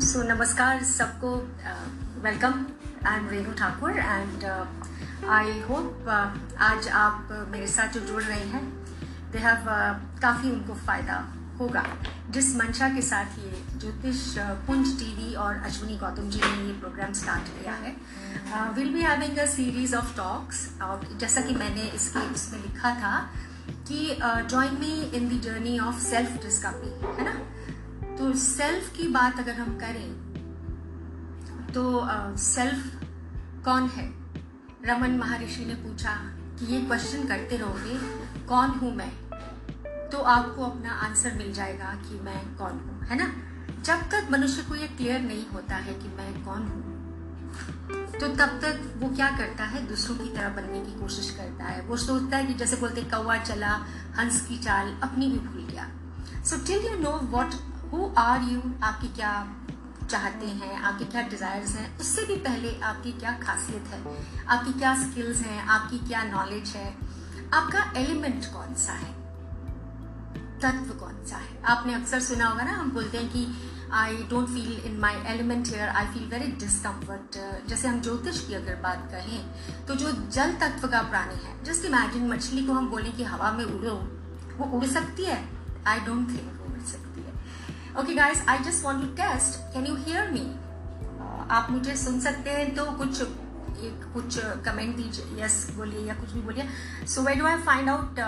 सो नमस्कार सबको welcome I am Renu Thakur and I hope आज आप मेरे साथ जो जुड़ रहे हैं दे हैव काफ़ी उनको फ़ायदा होगा। जिस मंशा के साथ ये ज्योतिष uh, पुंज टीवी और अश्विनी गौतम जी ने ये प्रोग्राम स्टार्ट किया है will be having a series of talks और जैसा कि मैंने इसके इसमें लिखा था कि join me in the journey of self discovery है ना? तो सेल्फ की बात अगर हम करें तो सेल्फ uh, कौन है? रमन महर्षि ने पूछा कि ये क्वेश्चन करते रहोगे कौन हूँ मैं? तो आपको अपना आंसर मिल जाएगा कि मैं कौन हूँ है ना? जब तक मनुष्य को ये क्लियर नहीं होता है कि मैं कौन हूँ तो तब तक वो क्या करता है? दूसरों की तरह बनने की कोशिश करता है। वो सोचता है कि जैसे बोलते कौवा चला, हंस की चाल, अपनी भी भूल गया। So till you know what who are you आपकी क्या चाहते हैं? आपके क्या डिजायर्स हैं? उससे भी पहले आपकी क्या खासियत है? आपकी क्या स्किल्स हैं? आपकी क्या नॉलेज है? आपका एलिमेंट कौन सा है? तत्व कौन सा है? आपने अक्सर सुना होगा ना, हम बोलते हैं कि I don't feel in my element here I feel very discomfort जैसे हम ज्योतिष की अगर बात करें तो जो जल तत्व का प्राणी है जस्ट इमेजिन मछली को हम बोले कि हवा में उड़ो, वो उड़ सकती है? आई डोंट थिंक वो उड़ सकती है। Okay guys I just want to test can you hear me आप मुझे सुन सकते हैं तो कुछ, एक कुछ कमेंट दीजिए। यस बोलिए या कुछ भी बोलिए। So way do I find out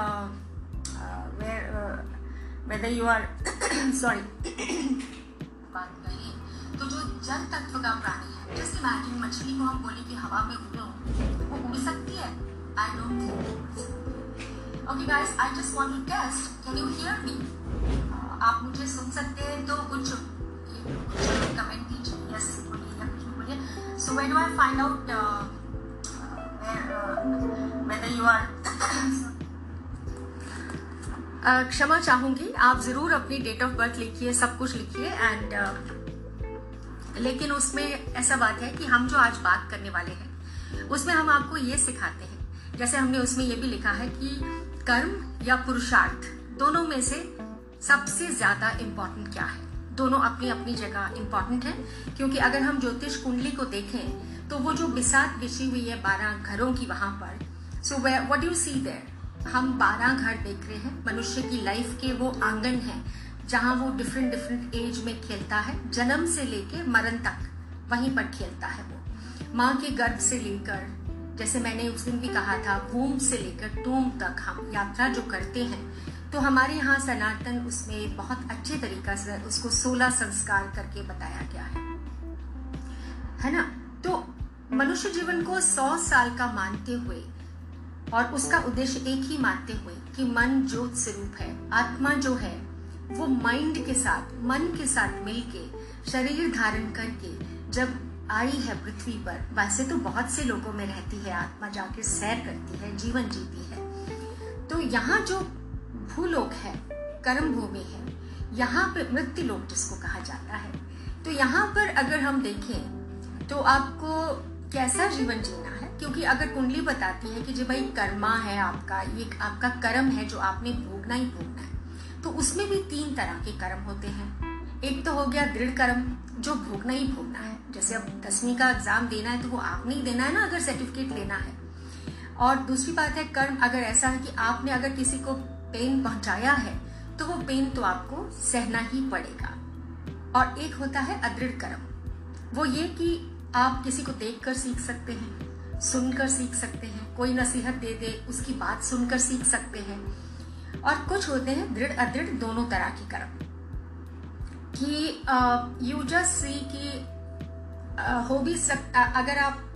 whether you are sorry बात करें तो जो जल तत्व का प्राणी है जस्ट इमेजिन मछली को हम बोले कि हवा में उड़ो, वो उड़ सकती है? I don't think okay guys I just want to test can you hear me आप मुझे सुन सकते हैं तो कुछ कमेंट दीजिए. यस बोलिए या कुछ बोलिए so where do I find out whether you are क्षमा चाहूँगी आप ज़रूर अपनी डेट ऑफ़ बर्थ लिखिए सब कुछ लिखिए एंड uh, लेकिन उसमें ऐसा बात है कि हम जो आज बात करने वाले हैं उसमें हम आपको ये सिखाते हैं जैसे हमने उसमें ये भी लिखा है कि कर्म या पुरुषार्थ दोनों में से सबसे ज़्यादा इम्पोर्टेंट क्या है? दोनों अपनी अपनी जगह इंपॉर्टेंट है क्योंकि अगर हम ज्योतिष कुंडली को देखें तो वो जो बिसात बिछी हुई है बारह घरों की वहाँ पर सो वट यू सी देर हम बारह घर देख रहे हैं। मनुष्य की लाइफ के वो आँगन है, जहाँ वो डिफरेंट डिफरेंट एज में खेलता है। जन्म से लेके मरण तक वहीं पर खेलता है वो। माँ के गर्भ से लेकर, जैसे मैंने उस दिन भी कहा था वूम से लेकर टूम तक हम यात्रा जो करते हैं तो हमारे यहाँ सनातन उसमें बहुत अच्छे तरीका से उसको सोलह संस्कार करके बताया गया है। है ना? तो मनुष्य जीवन को सौ साल का मानते हुए और उसका उद्देश्य एक ही मानते हुए कि मन ज्योत स्वरूप है, आत्मा जो है, वो माइंड के साथ, मन के साथ मिलके, शरीर धारण करके, जब आई है पृथ्वी पर, वैसे तो बहुत से लोगों में रहती है आत्मा, जाके सैर करती है, जीवन जीती है। तो यहाँ जो भूलोक है कर्म भूमि है, यहाँ पे मृत्यु लोक जिसको कहा जाता है। तो यहाँ पर अगर हम देखें तो आपको कैसा जीवन जीना क्योंकि अगर कुंडली बताती है कि जो भाई कर्मा है आपका, ये आपका कर्म है जो आपने भोगना ही भोगना है तो उसमें भी तीन तरह के कर्म होते हैं। एक तो हो गया दृढ़ कर्म, जो भोगना ही भोगना है। जैसे अब दसवीं का एग्ज़ाम देना है तो वो आपने ही देना है ना, अगर सर्टिफिकेट लेना है। और दूसरी बात है कर्म, अगर ऐसा है कि आपने अगर किसी को पेन पहुँचाया है तो वो पेन तो आपको सहना ही पड़ेगा। और एक होता है अदृढ़ कर्म, वो ये कि आप किसी को देख कर सीख सकते हैं। सुनकर सीख सकते हैं। कोई नसीहत दे दे, उसकी बात सुनकर सीख सकते हैं। और कुछ होते हैं दृढ़ अदृढ़ दोनों तरह के कर्म। कि यू जस्ट सी कि हो भी सकता अगर आप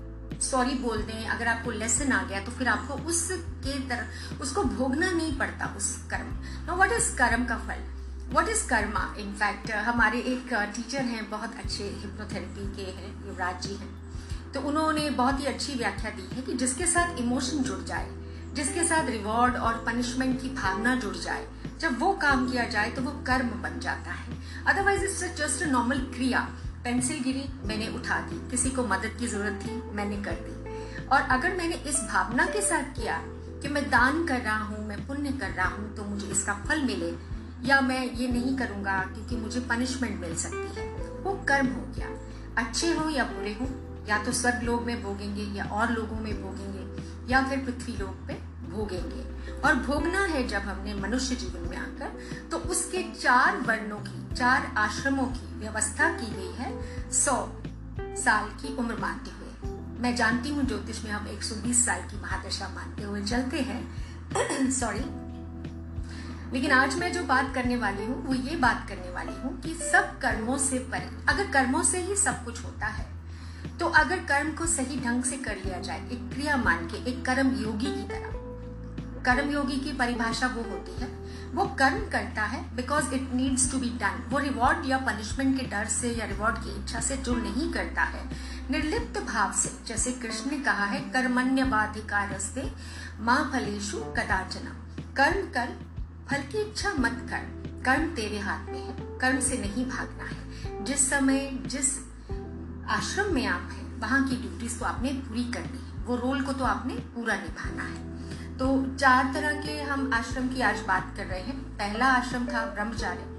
सॉरी बोल दें, अगर आपको लेसन आ गया तो फिर आपको उसके तरह उसको भोगना नहीं पड़ता उस कर्म। नो व्हाट इज़ कर्म का फल? व्हाट इज़ कर्मा इनफैक्ट हमारे एक टीचर हैं, बहुत अच्छे हिप्नोथेरेपी के हैं, युवराज जी हैं। तो उन्होंने बहुत ही अच्छी व्याख्या दी है कि जिसके साथ इमोशन जुड़ जाए, जिसके साथ रिवॉर्ड और पनिशमेंट की भावना जुड़ जाए, जब वो काम किया जाए तो वो कर्म बन जाता है। Otherwise it's just a normal क्रिया। पेंसिल गिरी, मैंने उठा दी। किसी को मदद की ज़रूरत थी, मैंने कर दी। और अगर मैंने इस भावना के साथ किया कि मैं दान कर रहा हूँ, मैं पुण्य कर रहा हूँ तो मुझे इसका फल मिले, या मैं ये नहीं करूँगा क्योंकि मुझे पनिशमेंट मिल सकती है, वो कर्म हो गया। अच्छे हो या बुरे हो या तो स्वर्ग लोग में भोगेंगे या और लोगों में भोगेंगे या फिर पृथ्वी लोग पे भोगेंगे। और भोगना है जब हमने मनुष्य जीवन में आकर तो उसके चार वर्णों की, चार आश्रमों की व्यवस्था की गई है सौ साल की उम्र मानते हुए। मैं जानती हूँ ज्योतिष में हम 120 साल की महादशा मानते हुए चलते हैं। सॉरी लेकिन आज मैं जो बात करने वाली हूँ, वो ये बात करने वाली हूँ कि सब कर्मों से परे, अगर कर्मों से ही सब कुछ होता है तो अगर कर्म को सही ढंग से कर लिया जाए, एक क्रिया मान के, एक कर्म योगी की तरह, कर्म योगी की परिभाषा वो होती है, वो कर्म करता है because it needs to be done वो रिवॉर्ड या पनिशमेंट के डर से या रिवॉर्ड की इच्छा से जो नहीं करता है, निर्लिप्त भाव से, जैसे कृष्ण ने कहा है कर्मण्य बाधिकार माँ फलेशु कदाचना। कर्म कर, फल की इच्छा मत कर। कर्म तेरे हाथ में है, कर्म से नहीं भागना है। जिस समय, जिस आश्रम में आप हैं वहाँ की ड्यूटीज़ तो आपने पूरी करनी है वो रोल को तो आपने पूरा निभाना है। तो चार तरह के हम आश्रम की आज बात कर रहे हैं। पहला आश्रम था ब्रह्मचार्य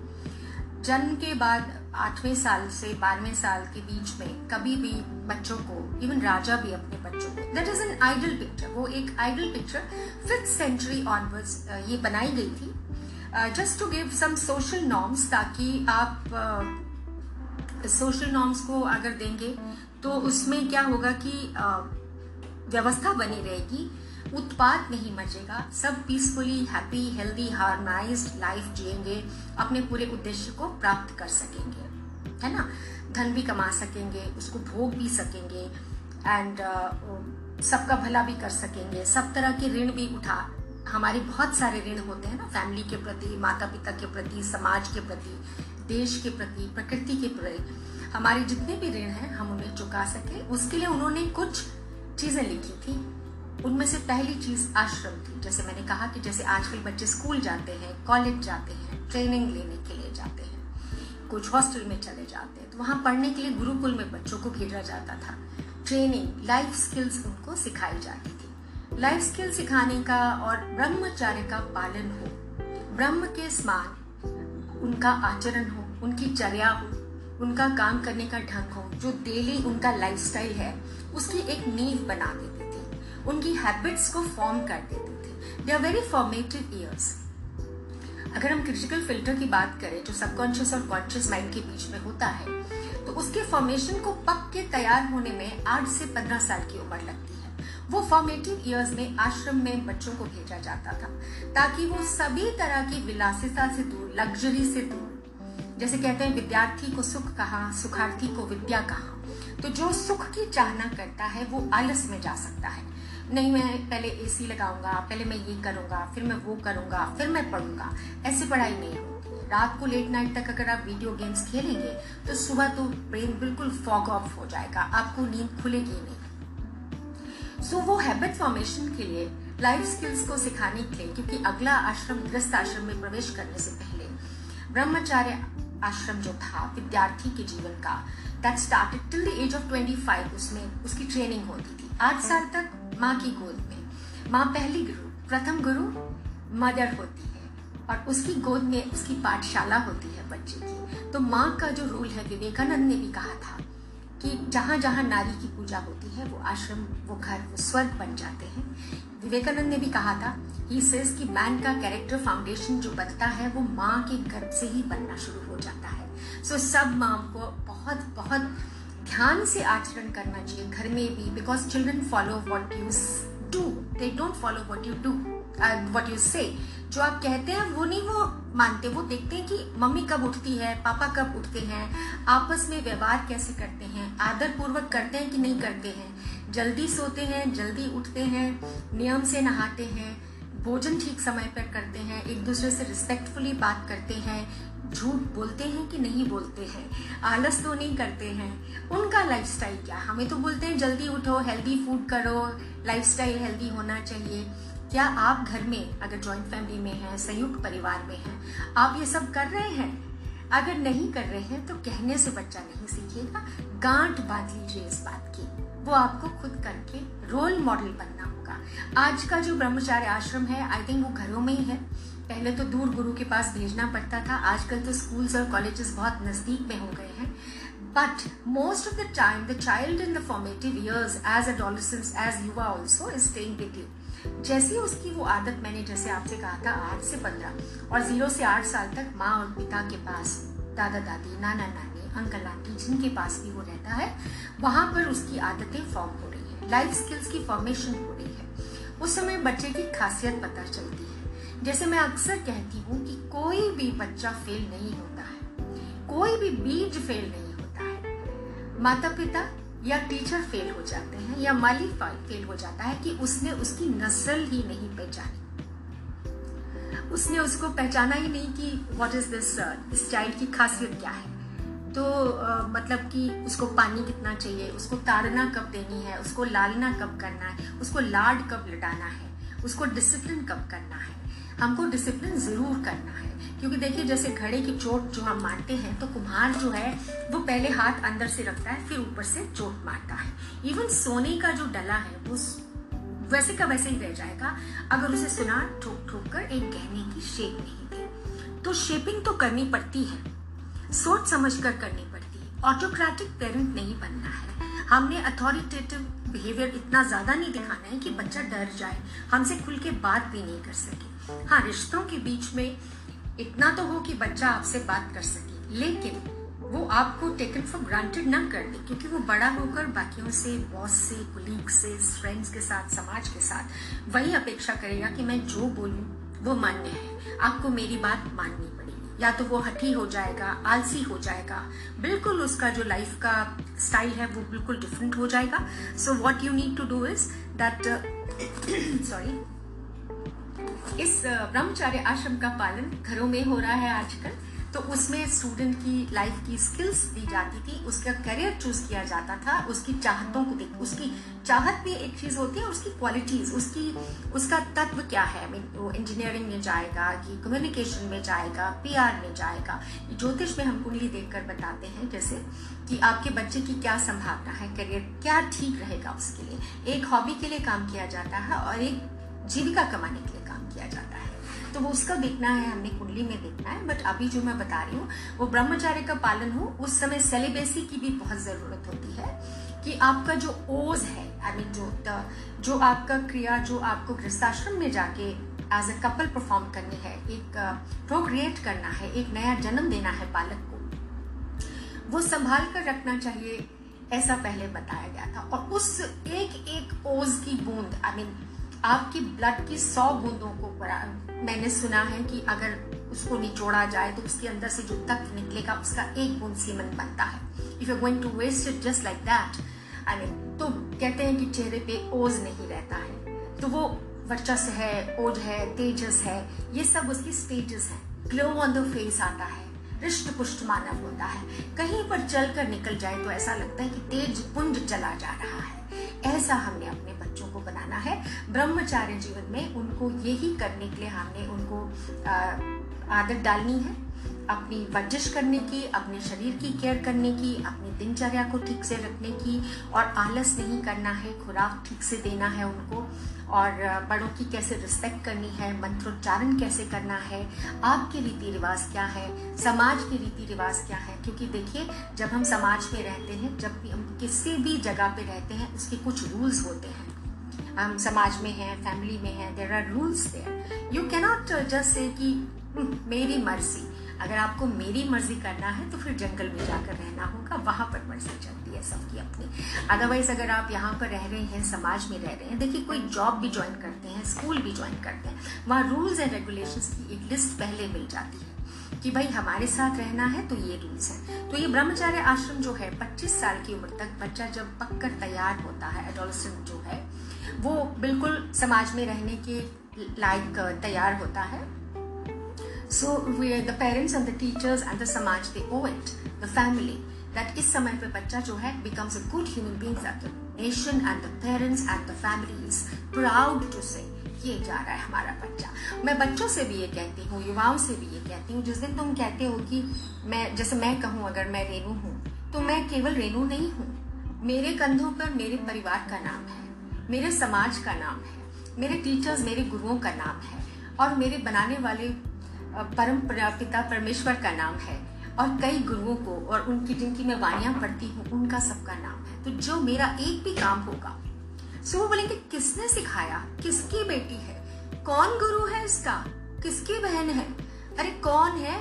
जन्म के बाद आठवें साल से बारहवें साल के बीच में कभी भी बच्चों को इवन राजा भी अपने बच्चों को that is an ideal picture वो एक ideal picture fifth century onwards ये बनाई गई थी। Just to give some social norms ताकि आप सोशल नॉर्म्स को अगर देंगे तो उसमें क्या होगा कि व्यवस्था बनी रहेगी उत्पाद नहीं मचेगा सब peacefully happy healthy harmonise life जिएँगे अपने पूरे उद्देश्य को प्राप्त कर सकेंगे है ना? धन भी कमा सकेंगे उसको भोग भी सकेंगे एंड uh, सबका भला भी कर सकेंगे सब तरह के ऋण भी उठा हमारे बहुत सारे ऋण होते हैं ना फैमिली के प्रति माता पिता के प्रति समाज के प्रति देश के प्रति, प्रकृति के प्रति, हमारे जितने भी ऋण हैं, हम उन्हें चुका सके। उसके लिए उन्होंने कुछ चीज़ें लिखी थी। उनमें से पहली चीज़ आश्रम थी। जैसे मैंने कहा कि जैसे आजकल बच्चे स्कूल जाते हैं, कॉलेज जाते हैं, ट्रेनिंग लेने के लिए जाते हैं, कुछ हॉस्टल में चले जाते हैं तो वहाँ पढ़ने के लिए गुरुकुल में बच्चों को भेजा जाता था। ट्रेनिंग, लाइफ स्किल्स उनको सिखाई जाती थी। लाइफ स्किल सिखाने का और ब्रह्मचार्य का पालन हो, ब्रह्म के समान उनका आचरण हो, उनकी चर्या हो, उनका काम करने का ढंग हो, जो डेली उनका लाइफस्टाइल है, उसकी एक नींव बना देते उनकी हैबिट्स को फॉर्म कर देते थे। They are very formative years अगर हम क्रिटिकल फ़िल्टर की बात करें, जो सबकॉन्शियस और कॉन्शियस माइंड के बीच में होता है तो उसके फॉर्मेशन को पक के तैयार होने में आठ से पंद्रह साल की उम्र लगती है। वो फॉर्मेटिव ईयर्स में आश्रम में बच्चों को भेजा जाता था, ताकि वो सभी तरह की विलासिता से दूर लग्जरी से दूर। जैसे कहते हैं, विद्यार्थी को सुख कहा, सुखार्थी को विद्या कहा। तो जो सुख की चाहना करता है, वो आलस में जा सकता है। नहीं, मैं पहले एसी लगाऊँगा, पहले मैं ये करूँगा, फिर मैं वो करूँगा, फिर मैं पढ़ूँगा। ऐसी पढ़ाई नहीं होती। रात को लेट नाइट तक अगर आप वीडियो गेम्स खेलेंगे तो सुबह तो ब्रेन बिल्कुल फॉग ऑफ़ हो जाएगा, आपको नींद खुलेगी नहीं। सो so, वो हैबिट फॉर्मेशन के लिए लाइफ स्किल्स को सिखाने के लिए क्योंकि अगला आश्रम गृहस्थ आश्रम में प्रवेश करने से पहले ब्रह्मचार्य आश्रम जो था विद्यार्थी के जीवन का that started till the age of 25 उसमें उसकी ट्रेनिंग होती थी। आठ साल तक माँ की गोद में। माँ पहली गुरु प्रथम गुरु मदर होती है और उसकी गोद में उसकी पाठशाला होती है बच्चे की। तो माँ का जो रूल है विवेकानंद ने भी कहा था कि जहाँ जहाँ नारी की पूजा होती है वो आश्रम वो घर वो स्वर्ग बन जाते हैं। विवेकानंद ने भी कहा था ही सेज कि मैन का कैरेक्टर फाउंडेशन जो बनता है वो माँ के गर्भ से ही बनना शुरू हो जाता है। सो so, सब माँ को बहुत बहुत ध्यान से आचरण करना चाहिए घर में भी because children follow what you do they don't follow what you do what you say जो आप कहते हैं, वो नहीं, वो मानते, वो देखते हैं कि मम्मी कब उठती है, पापा कब उठते हैं, आपस में व्यवहार कैसे करते हैं आदर पूर्वक करते हैं कि नहीं करते हैं, जल्दी सोते हैं, जल्दी उठते हैं, नियम से नहाते हैं, भोजन ठीक समय पर करते हैं, एक दूसरे से रिस्पेक्टफुली बात करते हैं, झूठ बोलते हैं कि नहीं बोलते हैं, आलस तो नहीं करते हैं, उनका लाइफस्टाइल क्या? हमें तो बोलते हैं, जल्दी उठो हेल्दी फ़ूड करो लाइफस्टाइल हेल्दी होना चाहिए। क्या आप घर में, अगर जॉइंट फैमिली में हैं, संयुक्त परिवार में हैं, आप ये सब कर रहे हैं? अगर नहीं कर रहे हैं तो कहने से बच्चा नहीं सीखेगा। गांठ बाँध लीजिए इस बात की। वो आपको खुद करके रोल मॉडल बनना होगा। आज का जो ब्रह्मचार्य आश्रम है आई थिंक वो घरों में ही है। पहले तो दूर गुरु के पास भेजना पड़ता था। आजकल तो स्कूल्स और कॉलेजेस बहुत नज़दीक में हो गए हैं। But most of the time the child in the formative years age adolescence age युवा also is staying with you जैसी उसकी वो आदत मैंने, जैसे आपसे कहा था, आठ से पंद्रह, और ज़ीरो से आठ साल तक माँ और पिता के पास, दादा, दादी, नाना, नानी, अंकल, आंटी, जिनके पास भी वो रहता है, वहाँ पर उसकी आदतें फॉर्म हो रही है। लाइफ स्किल्स की फॉर्मेशन हो रही है। उस समय बच्चे की खासियत पता चलती है। जैसे मैं अक्सर कहती हूँ कि कोई भी बच्चा फेल नहीं होता है। कोई भी बीज फेल नहीं होता है। माता पिता या टीचर फेल हो जाते हैं या माली फेल हो जाता है कि उसने उसकी नस्ल ही नहीं पहचानी। उसने उसको पहचाना ही नहीं कि व्हाट इज़ दिस इस चाइल्ड की खासियत क्या है। तो uh, मतलब कि उसको पानी कितना चाहिए उसको ताड़ना कब देनी है उसको लालना कब करना है उसको लाड कब लटाना है उसको डिसिप्लिन कब करना है। हमको डिसिप्लिन ज़रूर करना है। क्योंकि देखिए, जैसे घड़े की चोट जो हम मारते हैं तो कुम्हार जो है, वो पहले हाथ अंदर से रखता है, फिर ऊपर से चोट मारता है। इवन सोने का जो डला है, वो वैसे का वैसे ही रह जाएगा, अगर उसे सुना ठोक ठोक कर एक गहने की शेप नहीं दी। तो शेपिंग तो करनी पड़ती है, सोच समझ कर करनी पड़ती है। ऑटोक्रेटिक पेरेंट नहीं बनना है। हमने अथॉरिटेटिव बिहेवियर इतना ज़्यादा नहीं दिखाना है कि बच्चा डर जाए, हमसे खुल के बात भी नहीं कर सके। हाँ रिश्तों के बीच में इतना तो हो कि बच्चा आपसे बात कर सके, लेकिन वो आपको टेकन फॉर ग्रांटेड ना कर दे, क्योंकि वो बड़ा होकर बाकियों से बॉस से कुलीग से फ्रेंड्स के साथ, समाज के साथ वही अपेक्षा करेगा कि मैं जो बोलूँ, वो मान्य है। आपको मेरी बात माननी पड़ेगी। या तो वो हठी हो जाएगा, आलसी हो जाएगा, बिल्कुल उसका जो लाइफ का स्टाइल है वो बिल्कुल डिफरेंट हो जाएगा। So what you need to do is that sorry इस ब्रह्मचार्य आश्रम का पालन घरों में हो रहा है आजकल। तो उसमें स्टूडेंट की लाइफ की स्किल्स दी जाती थी, उसका करियर चूज़ किया जाता था, उसकी चाहतों को देख, उसकी चाहत भी एक चीज़ होती है उसकी क्वालिटीज उसकी, उसका तत्व क्या है? मीन वो इंजीनियरिंग में जाएगा कि कम्युनिकेशन में जाएगा पीआर में जाएगा। ज्योतिष में हम कुंडली देखकर बताते हैं, जैसे कि आपके बच्चे की क्या संभावना है करियर क्या ठीक रहेगा उसके लिए। एक हॉबी के लिए काम किया जाता है और एक जीविका कमाने के लिए। किया जाता है। तो वो उसका देखना है, हमने कुंडली में देखना है बट अभी जो मैं बता रही हूँ, वो ब्रह्मचार्य का पालन हो, उस समय सेलिब्रेसी की भी बहुत ज़रूरत होती है कि आपका जो ओज है आई मीन जो जो आपका क्रिया, जो आपको गृहस्थाश्रम में जाके एज अ कपल परफॉर्म करनी है, एक प्रोक्रिएट करना है, एक नया जन्म देना है बालक को, वो संभाल कर रखना चाहिए, ऐसा पहले बताया गया था। और उस एक एक ओज की बूंद आई I मीन आपकी ब्लड की सौ बूंदों को मैंने सुना है कि अगर उसको निचोड़ा जाए तो उसके अंदर से जो तत्व निकलेगा, उसका एक बूंद सीमन बनता है। If you going to waste it just like that I mean तो कहते हैं कि चेहरे पे ओज नहीं रहता है। तो वो वर्चस्व है, ओज है, तेजस है, ये सब उसकी स्टेटस है। ग्लो ऑन द फेस आता है रिष्ट पुष्ट मानव होता है। कहीं पर चल कर निकल जाए तो ऐसा लगता है कि तेज पुंज चला जा रहा है। ऐसा हमने अपने बच्चों को बनाना है। ब्रह्मचार्य जीवन में उनको यही करने के लिए हमने उनको आदत डालनी है। अपनी वर्जिश करने की, अपने शरीर की केयर करने की, अपनी दिनचर्या को ठीक से रखने की और आलस नहीं करना है, खुराक ठीक से देना है उनको। और बड़ों की कैसे रिस्पेक्ट करनी है, मंत्रोच्चारण कैसे करना है, आपके रीति रिवाज क्या है, समाज के रीति रिवाज क्या है? क्योंकि देखिए, जब हम समाज में रहते हैं, जब भी हम किसी भी जगह पे रहते हैं, उसके कुछ रूल्स होते हैं। हम समाज में हैं फैमिली में हैं there are rules there you cannot just say कि हम्म, मेरी मर्ज़ी. अगर आपको मेरी मर्ज़ी करना है तो फिर जंगल में जाकर रहना होगा वहाँ पर मर्ज़ी चलती है सबकी अपनी. अदरवाइज़ अगर आप यहाँ पर रह रहे हैं समाज में रह रहे हैं देखिए कोई जॉब भी ज्वाइन करते हैं स्कूल भी ज्वाइन करते हैं वहाँ रूल्स एंड रेगुलेशन की एक लिस्ट पहले मिल जाती है कि भाई हमारे साथ रहना है तो ये रूल्स है. तो ये ब्रह्मचार्य आश्रम जो है 25 साल की उम्र तक बच्चा जब पककर तैयार होता है एडोलसेंट जो है वो बिल्कुल समाज में रहने के लायक तैयार होता है। So way the parents and the teachers and the समाज they owe it the family that इस समय पे बच्चा जो है becomes a good human beings nation and the parents and the family is proud to say ये जा रहा है हमारा बच्चा. मैं बच्चों से भी ये कहती हूँ, युवाओं से भी ये कहती हूँ, जिस दिन तुम कहते हो कि मैं, जैसे मैं कहूँ, अगर मैं रेनू हूँ तो मैं केवल रेनू नहीं हूँ। मेरे कंधों पर मेरे परिवार का नाम है। मेरे समाज का नाम है, मेरे टीचर्स मेरे गुरुओं का नाम है, और मेरे बनाने वाले परम पिता परमेश्वर का नाम है, और कई गुरुओं को, और उनकी जिनकी मैं वाणियाँ पढ़ती हूँ, उनका सबका नाम है। तो जो मेरा एक भी काम होगा, सो वो बोलेंगे, किसने सिखाया? किसकी बेटी है? कौन गुरु है इसका? किसकी बहन है? अरे कौन है?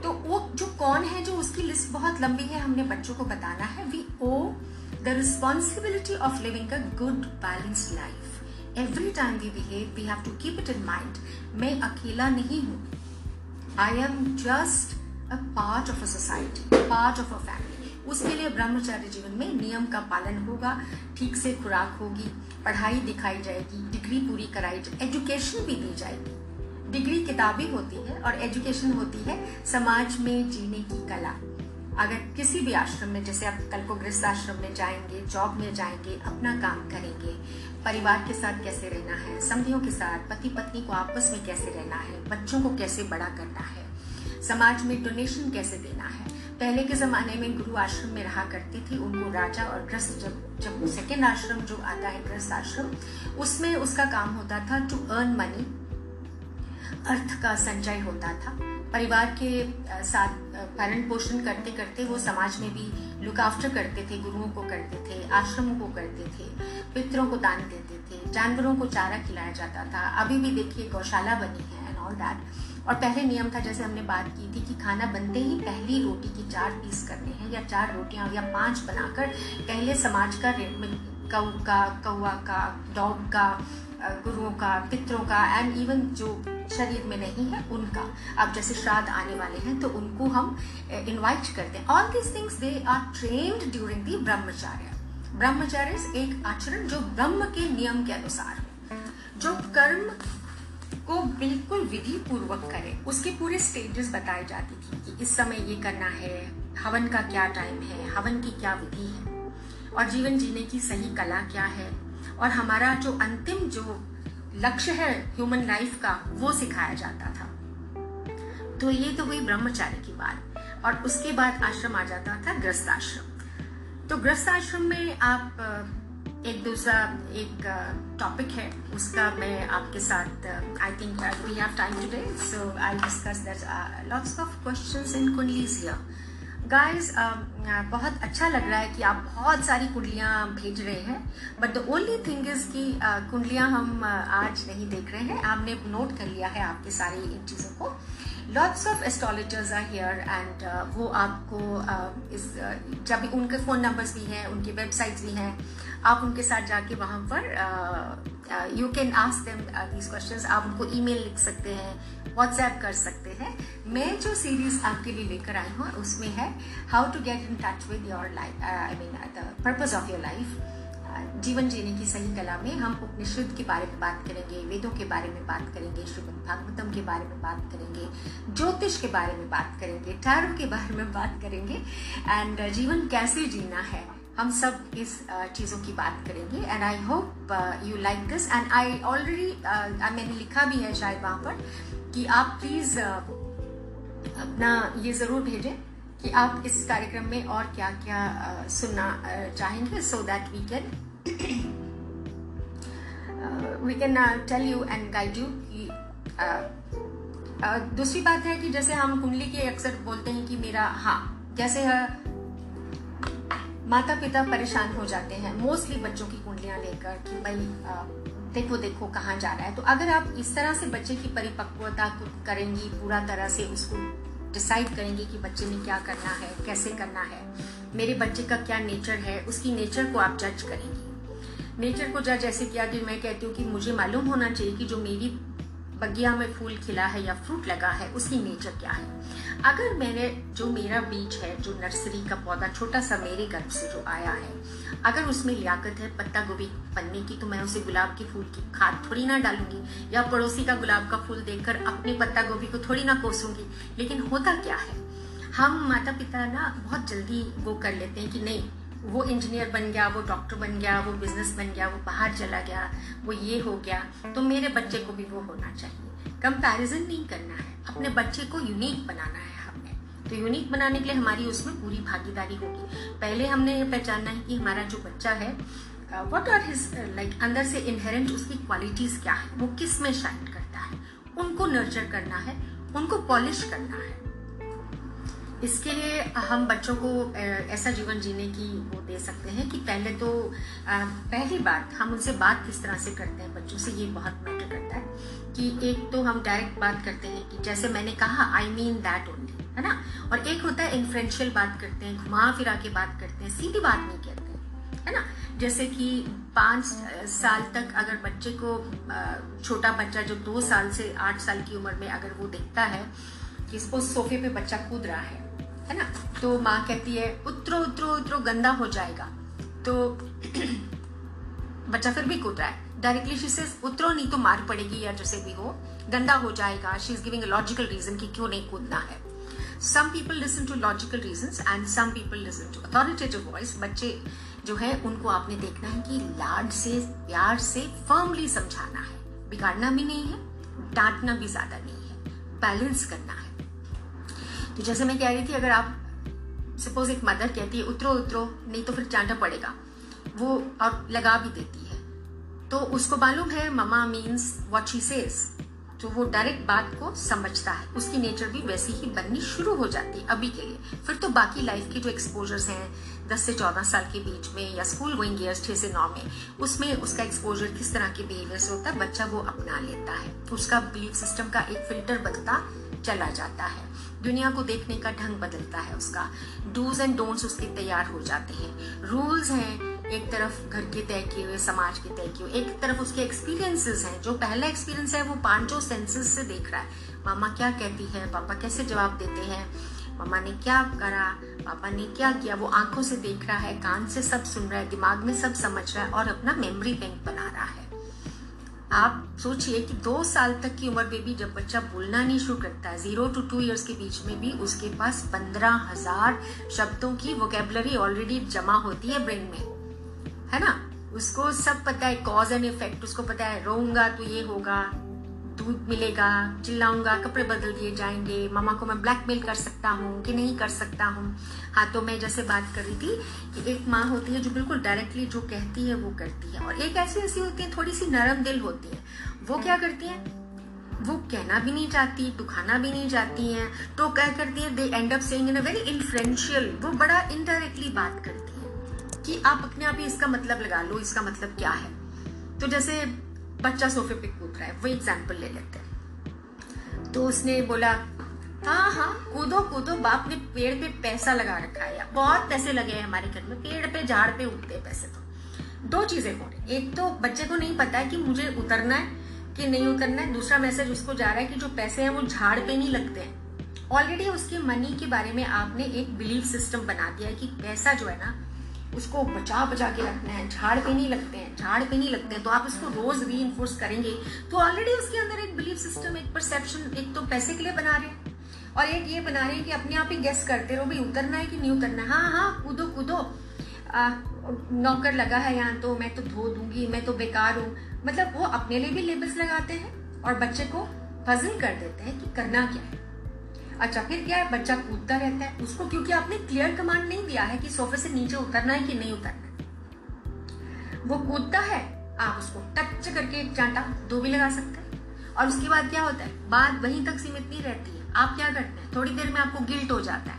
तो वो, जो कौन है, जो उसकी लिस्ट बहुत लंबी है, हमने बच्चों को बताना है, we owe the responsibility of living a good balance life every time we behave we have to keep it in mind मैं अकेला नहीं हूँ। I am just a part of a society part of a family उसके लिए ब्रह्मचार्य जीवन में नियम का पालन होगा, ठीक से खुराक होगी, पढ़ाई दिखाई जाएगी, डिग्री पूरी कराई जाएगी एजुकेशन भी दी जाएगी। डिग्री किताबी होती है और एजुकेशन होती है समाज में जीने की कला। अगर किसी भी आश्रम में, जैसे आप कल को गृहस्थ आश्रम में जाएँगे जॉब में जाएँगे, अपना काम करेंगे, परिवार के साथ कैसे रहना है समधियों के साथ पति पत्नी को आपस में कैसे रहना है, बच्चों को कैसे बड़ा करना है, समाज में डोनेशन कैसे देना है। पहले के जमाने में गुरु आश्रम में रहा करते थे, उनको राजा और ग्रस्त जब जब सेकेंड आश्रम जो आता है ग्रस्त आश्रम, उसमें उसका काम होता था टू अर्न मनी अर्थ का संचय होता था। परिवार के साथ भरण पोषण करते करते वो समाज में भी लुक आफ्टर करते थे, गुरुओं को करते थे, आश्रमों को करते थे, पितरों को दान देते थे, जानवरों को चारा खिलाया जाता था। अभी भी देखिए गौशाला बनी है एंड ऑल दैट और पहले नियम था, जैसे हमने बात की थी कि खाना बनते ही पहली रोटी की चार पीस करने हैं, या चार रोटियाँ, या पाँच बनाकर पहले समाज का कौ का, कौआ का डॉग का गुरुओं का, पितरों का एंड इवन जो शरीर में नहीं है, उनका। अब जैसे श्राद्ध आने वाले हैं तो उनको हम इनवाइट करते हैं। All these things they are trained during the ब्रह्मचार्य ब्रह्मचार्य एक आचरण जो ब्रह्म के नियम के अनुसार जो कर्म को बिल्कुल विधि पूर्वक करें। उसके पूरे स्टेजेस बताई जाती थी कि इस समय ये करना है, हवन का क्या टाइम है, हवन की क्या विधि है, और जीवन जीने की सही कला क्या है। और हमारा जो अंतिम जो लक्ष्य है ह्यूमन लाइफ का, वो सिखाया जाता था। तो ये तो हुई ब्रह्मचारी की बात और उसके बाद आश्रम आ जाता था ग्रस्त आश्रम। तो ग्रस्त आश्रम में आप एक दूसरा, एक टॉपिक है, उसका मैं आपके साथ I think we have time today so I discuss that lots of questions in कुंडलीज here guys बहुत अच्छा लग रहा है कि आप बहुत सारी कुंडलियाँ भेज रहे हैं। But the only thing is कि uh, कुंडलियाँ हम uh, आज नहीं देख रहे हैं। आपने नोट कर लिया है आपके सारे इन चीज़ों को। Lots of astrologers are here and वो आपको uh, इस जब उनके फ़ोन नंबर्स भी हैं उनकी वेबसाइट्स भी हैं आप उनके साथ जाके वहाँ पर you can ask them these questions आप उनको ईमेल लिख सकते हैं। व्हाट्सएप कर सकते हैं। मैं जो सीरीज़ आपके लिए लेकर आई हूँ, उसमें है how to get in touch with your life I mean the purpose of your life जीवन जीने की सही कला में हम उपनिषद के बारे में बात करेंगे, वेदों के बारे में बात करेंगे, श्रीमद भागवतम के बारे में बात करेंगे, ज्योतिष के बारे में बात करेंगे टैरो के बारे में बात करेंगे एंड जीवन कैसे जीना है, हम सब इस चीज़ों की बात करेंगे। And I hope you like this and I already मैंने लिखा भी है शायद वहाँ पर कि आप प्लीज़ uh, अपना ये ज़रूर भेजें कि आप इस कार्यक्रम में और क्या क्या uh, सुनना uh, चाहेंगे so that we can we can tell you and guide you कि दूसरी बात है कि जैसे हम कुंडली के अक्सर बोलते हैं कि मेरा हाँ जैसे माता पिता परेशान हो जाते हैं मोस्टली बच्चों की कुंडलियाँ लेकर कि भाई देखो देखो कहाँ जा रहा है। तो अगर आप इस तरह से बच्चे की परिपक्वता करेंगी, पूरा तरह से उसको डिसाइड करेंगे कि बच्चे ने क्या करना है, कैसे करना है, मेरे बच्चे का क्या नेचर है, उसकी नेचर को आप जज करेंगी। नेचर को जज ऐसे किया कि मैं कहती हूँ कि मुझे मालूम होना चाहिए कि जो मेरी बगिया में फूल खिला है या फ्रूट लगा है, उसकी नेचर क्या है। अगर मैंने जो मेरा बीज है, जो नर्सरी का पौधा छोटा सा मेरे गर्भ से जो आया है, अगर उसमें लियाकत है पत्ता गोभी पन्ने की तो मैं उसे गुलाब के फूल की खाद थोड़ी ना डालूँगी या पड़ोसी का गुलाब का फूल देखकर अपने पत्ता गोभी को थोड़ी ना कोसूँगी। लेकिन होता क्या है? हम माता पिता ना बहुत जल्दी वो कर लेते हैं कि नहीं, वो इंजीनियर बन गया, वो डॉक्टर बन गया, वो बिज़नेस बन गया, वो बाहर चला गया, वो ये हो गया तो मेरे बच्चे को भी वो होना चाहिए। कंपैरिजन नहीं करना है, अपने बच्चे को यूनिक बनाना है। तो यूनिक बनाने के लिए हमारी उसमें पूरी भागीदारी होगी। पहले हमने ये पहचानना है कि हमारा जो बच्चा है वट आर हिज लाइक अंदर से इनहेरेंट उसकी क्वालिटीज क्या है? वो किसमें शाइन करता है? उनको नर्चर करना है, उनको पॉलिश करना है। इसके लिए हम बच्चों को ऐसा जीवन जीने की वो दे सकते हैं कि पहले तो पहली बात, हम उनसे बात किस तरह से करते हैं? बच्चों से ये बहुत मैटर करता है कि एक तो हम डायरेक्ट बात करते हैं कि जैसे मैंने कहा आई मीन दैट ओनली है ना? और एक होता है इन्फ्रेंशियल बात करते हैं, घुमा फिरा के बात करते हैं, सीधी बात नहीं कहते है ना? जैसे कि पाँच साल तक अगर बच्चे को छोटा बच्चा जो दो साल से आठ साल की उम्र में अगर वो देखता है कि सपोज़ सोफे पे बच्चा कूद रहा है है ना? तो माँ कहती है, उतरो उतरो उतरो, गंदा हो जाएगा। तो बच्चा फिर भी कूद रहा है। डायरेक्टली शी से उतरो, नहीं तो मार पड़ेगी या जैसे भी हो, गंदा हो जाएगा। She is giving logical reason कि क्यों नहीं कूदना है। Some people listen to logical reason and some people listen to authoritative voice बच्चे जो है, उनको आपने देखना है कि लाड से, प्यार से फर्मली समझाना है। बिगाड़ना भी नहीं है, डांटना भी ज़्यादा नहीं है। बैलेंस करना है। तो जैसे मैं कह रही थी, अगर आप सपोज़ एक मदर कहती है, उतरो उतरो, नहीं तो फिर चांटा पड़ेगा। वो और लगा भी देती है। तो उसको मालूम है mama means what she says तो वो डायरेक्ट बात को समझता है। उसकी नेचर भी वैसी ही बननी शुरू हो जाती है अभी के लिए। फिर तो बाकी लाइफ के जो एक्सपोजर्स हैं, दस से चौदह साल के बीच में या स्कूल गोइंग ईयर्स छह से नौ में, उसमें उसका एक्सपोजर किस तरह के बिहेवियर से होता है, बच्चा वो अपना लेता है। उसका बिलीफ सिस्टम का एक फ़िल्टर बनता चला जाता है। दुनिया को देखने का ढंग बदलता है उसका। डूज एंड डोंट्स उसके तैयार हो जाते हैं। रूल्स हैं एक तरफ़ घर के तय किए हुए, समाज के तय किए हुए, एक तरफ़ उसके एक्सपीरियंसेस हैं, जो पहला एक्सपीरियंस है वो पाँचों सेंसेस से देख रहा है। मामा क्या कहती है? पापा कैसे जवाब देते हैं? मामा ने क्या करा? पापा ने क्या किया? वो आँखों से देख रहा है, कान से सब सुन रहा है, दिमाग में सब समझ रहा है और अपना मेमोरी बैंक बना रहा है। आप सोचिए कि दो साल तक की उम्र में भी जब बच्चा बोलना नहीं शुरू करता है ज़ीरो टू टू इयर्स के बीच में भी उसके पास पंद्रह हज़ार शब्दों की वोकेबलरी ऑलरेडी जमा होती है ब्रेन में। है ना? उसको सब पता है कॉज एंड इफ़ेक्ट उसको पता है, रोऊँगा तो ये होगा, दूध मिलेगा, चिल्लाऊँगा, कपड़े बदल दिए जाएँगे, मामा को मैं ब्लैकमेल कर सकता हूँ कि नहीं कर सकता हूँ? हाँ तो मैं जैसे बात कर रही थी कि एक माँ होती है जो बिल्कुल डायरेक्टली जो कहती है, वो करती है। और एक ऐसी ऐसी होती है थोड़ी सी नरम दिल होती है। वो क्या करती है? वो कहना भी नहीं चाहती, दुखाना भी नहीं चाहती हैं। तो क्या करती है they end up saying in a very influential वो बड़ा इनडायरेक्टली बात करती है। कि आप अपने आप ही इसका मतलब लगा लो, इसका मतलब क्या है? तो जैसे बच्चा सोफे पे कूद रहा है वो एग्ज़ाम्पल ले लेते हैं। तो उसने बोला हाँ हाँ कूदो कूदो, बाप ने पेड़ पे पैसा लगा रखा है, बहुत पैसे लगे हैं हमारे घर में, पेड़ पे, झाड़ पे उगते हैं पैसे तो। दो चीज़ें हो रही एक तो बच्चे को नहीं पता है कि मुझे उतरना है कि नहीं उतरना है। दूसरा मैसेज उसको जा रहा है कि जो पैसे हैं वो झाड़ पे नहीं लगते हैं। ऑलरेडी उसके मनी के बारे में आपने एक बिलीफ सिस्टम बना दिया है कि पैसा जो है ना उसको बचा बचा के रखना है, झाड़ पे नहीं लगते हैं, झाड़ पे नहीं लगते हैं तो आप इसको रोज री करेंगे। तो ऑलरेडी उसके अंदर एक बिलीफ सिस्टम एक परसेप्शन एक तो पैसे के लिए बना रहे हैं। और एक ये बना रहे हैं कि अपने आप ही गेस करते रहो, भाई उतरना है कि नहीं उतरना हाँ? हाँ कूदो कूदो। नौकर लगा है यहाँ तो मैं तो धो दूँगी, मैं तो बेकार हूँ। मतलब वो अपने लिए भी लेबल्स लगाते हैं और बच्चे को पजल कर देते हैं कि करना क्या है। अच्छा फिर क्या है? बच्चा कूदता रहता है। उसको क्योंकि आपने क्लियर कमांड नहीं दिया है कि सोफे से नीचे उतरना है कि नहीं उतरना वो कूदता है, आप उसको टच करके एक चांटा, दो भी लगा सकते हैं। और उसके बाद क्या होता है? बात वहीं तक सीमित नहीं रहती है। आप क्या करते हैं? थोड़ी देर में आपको गिल्ट हो जाता है।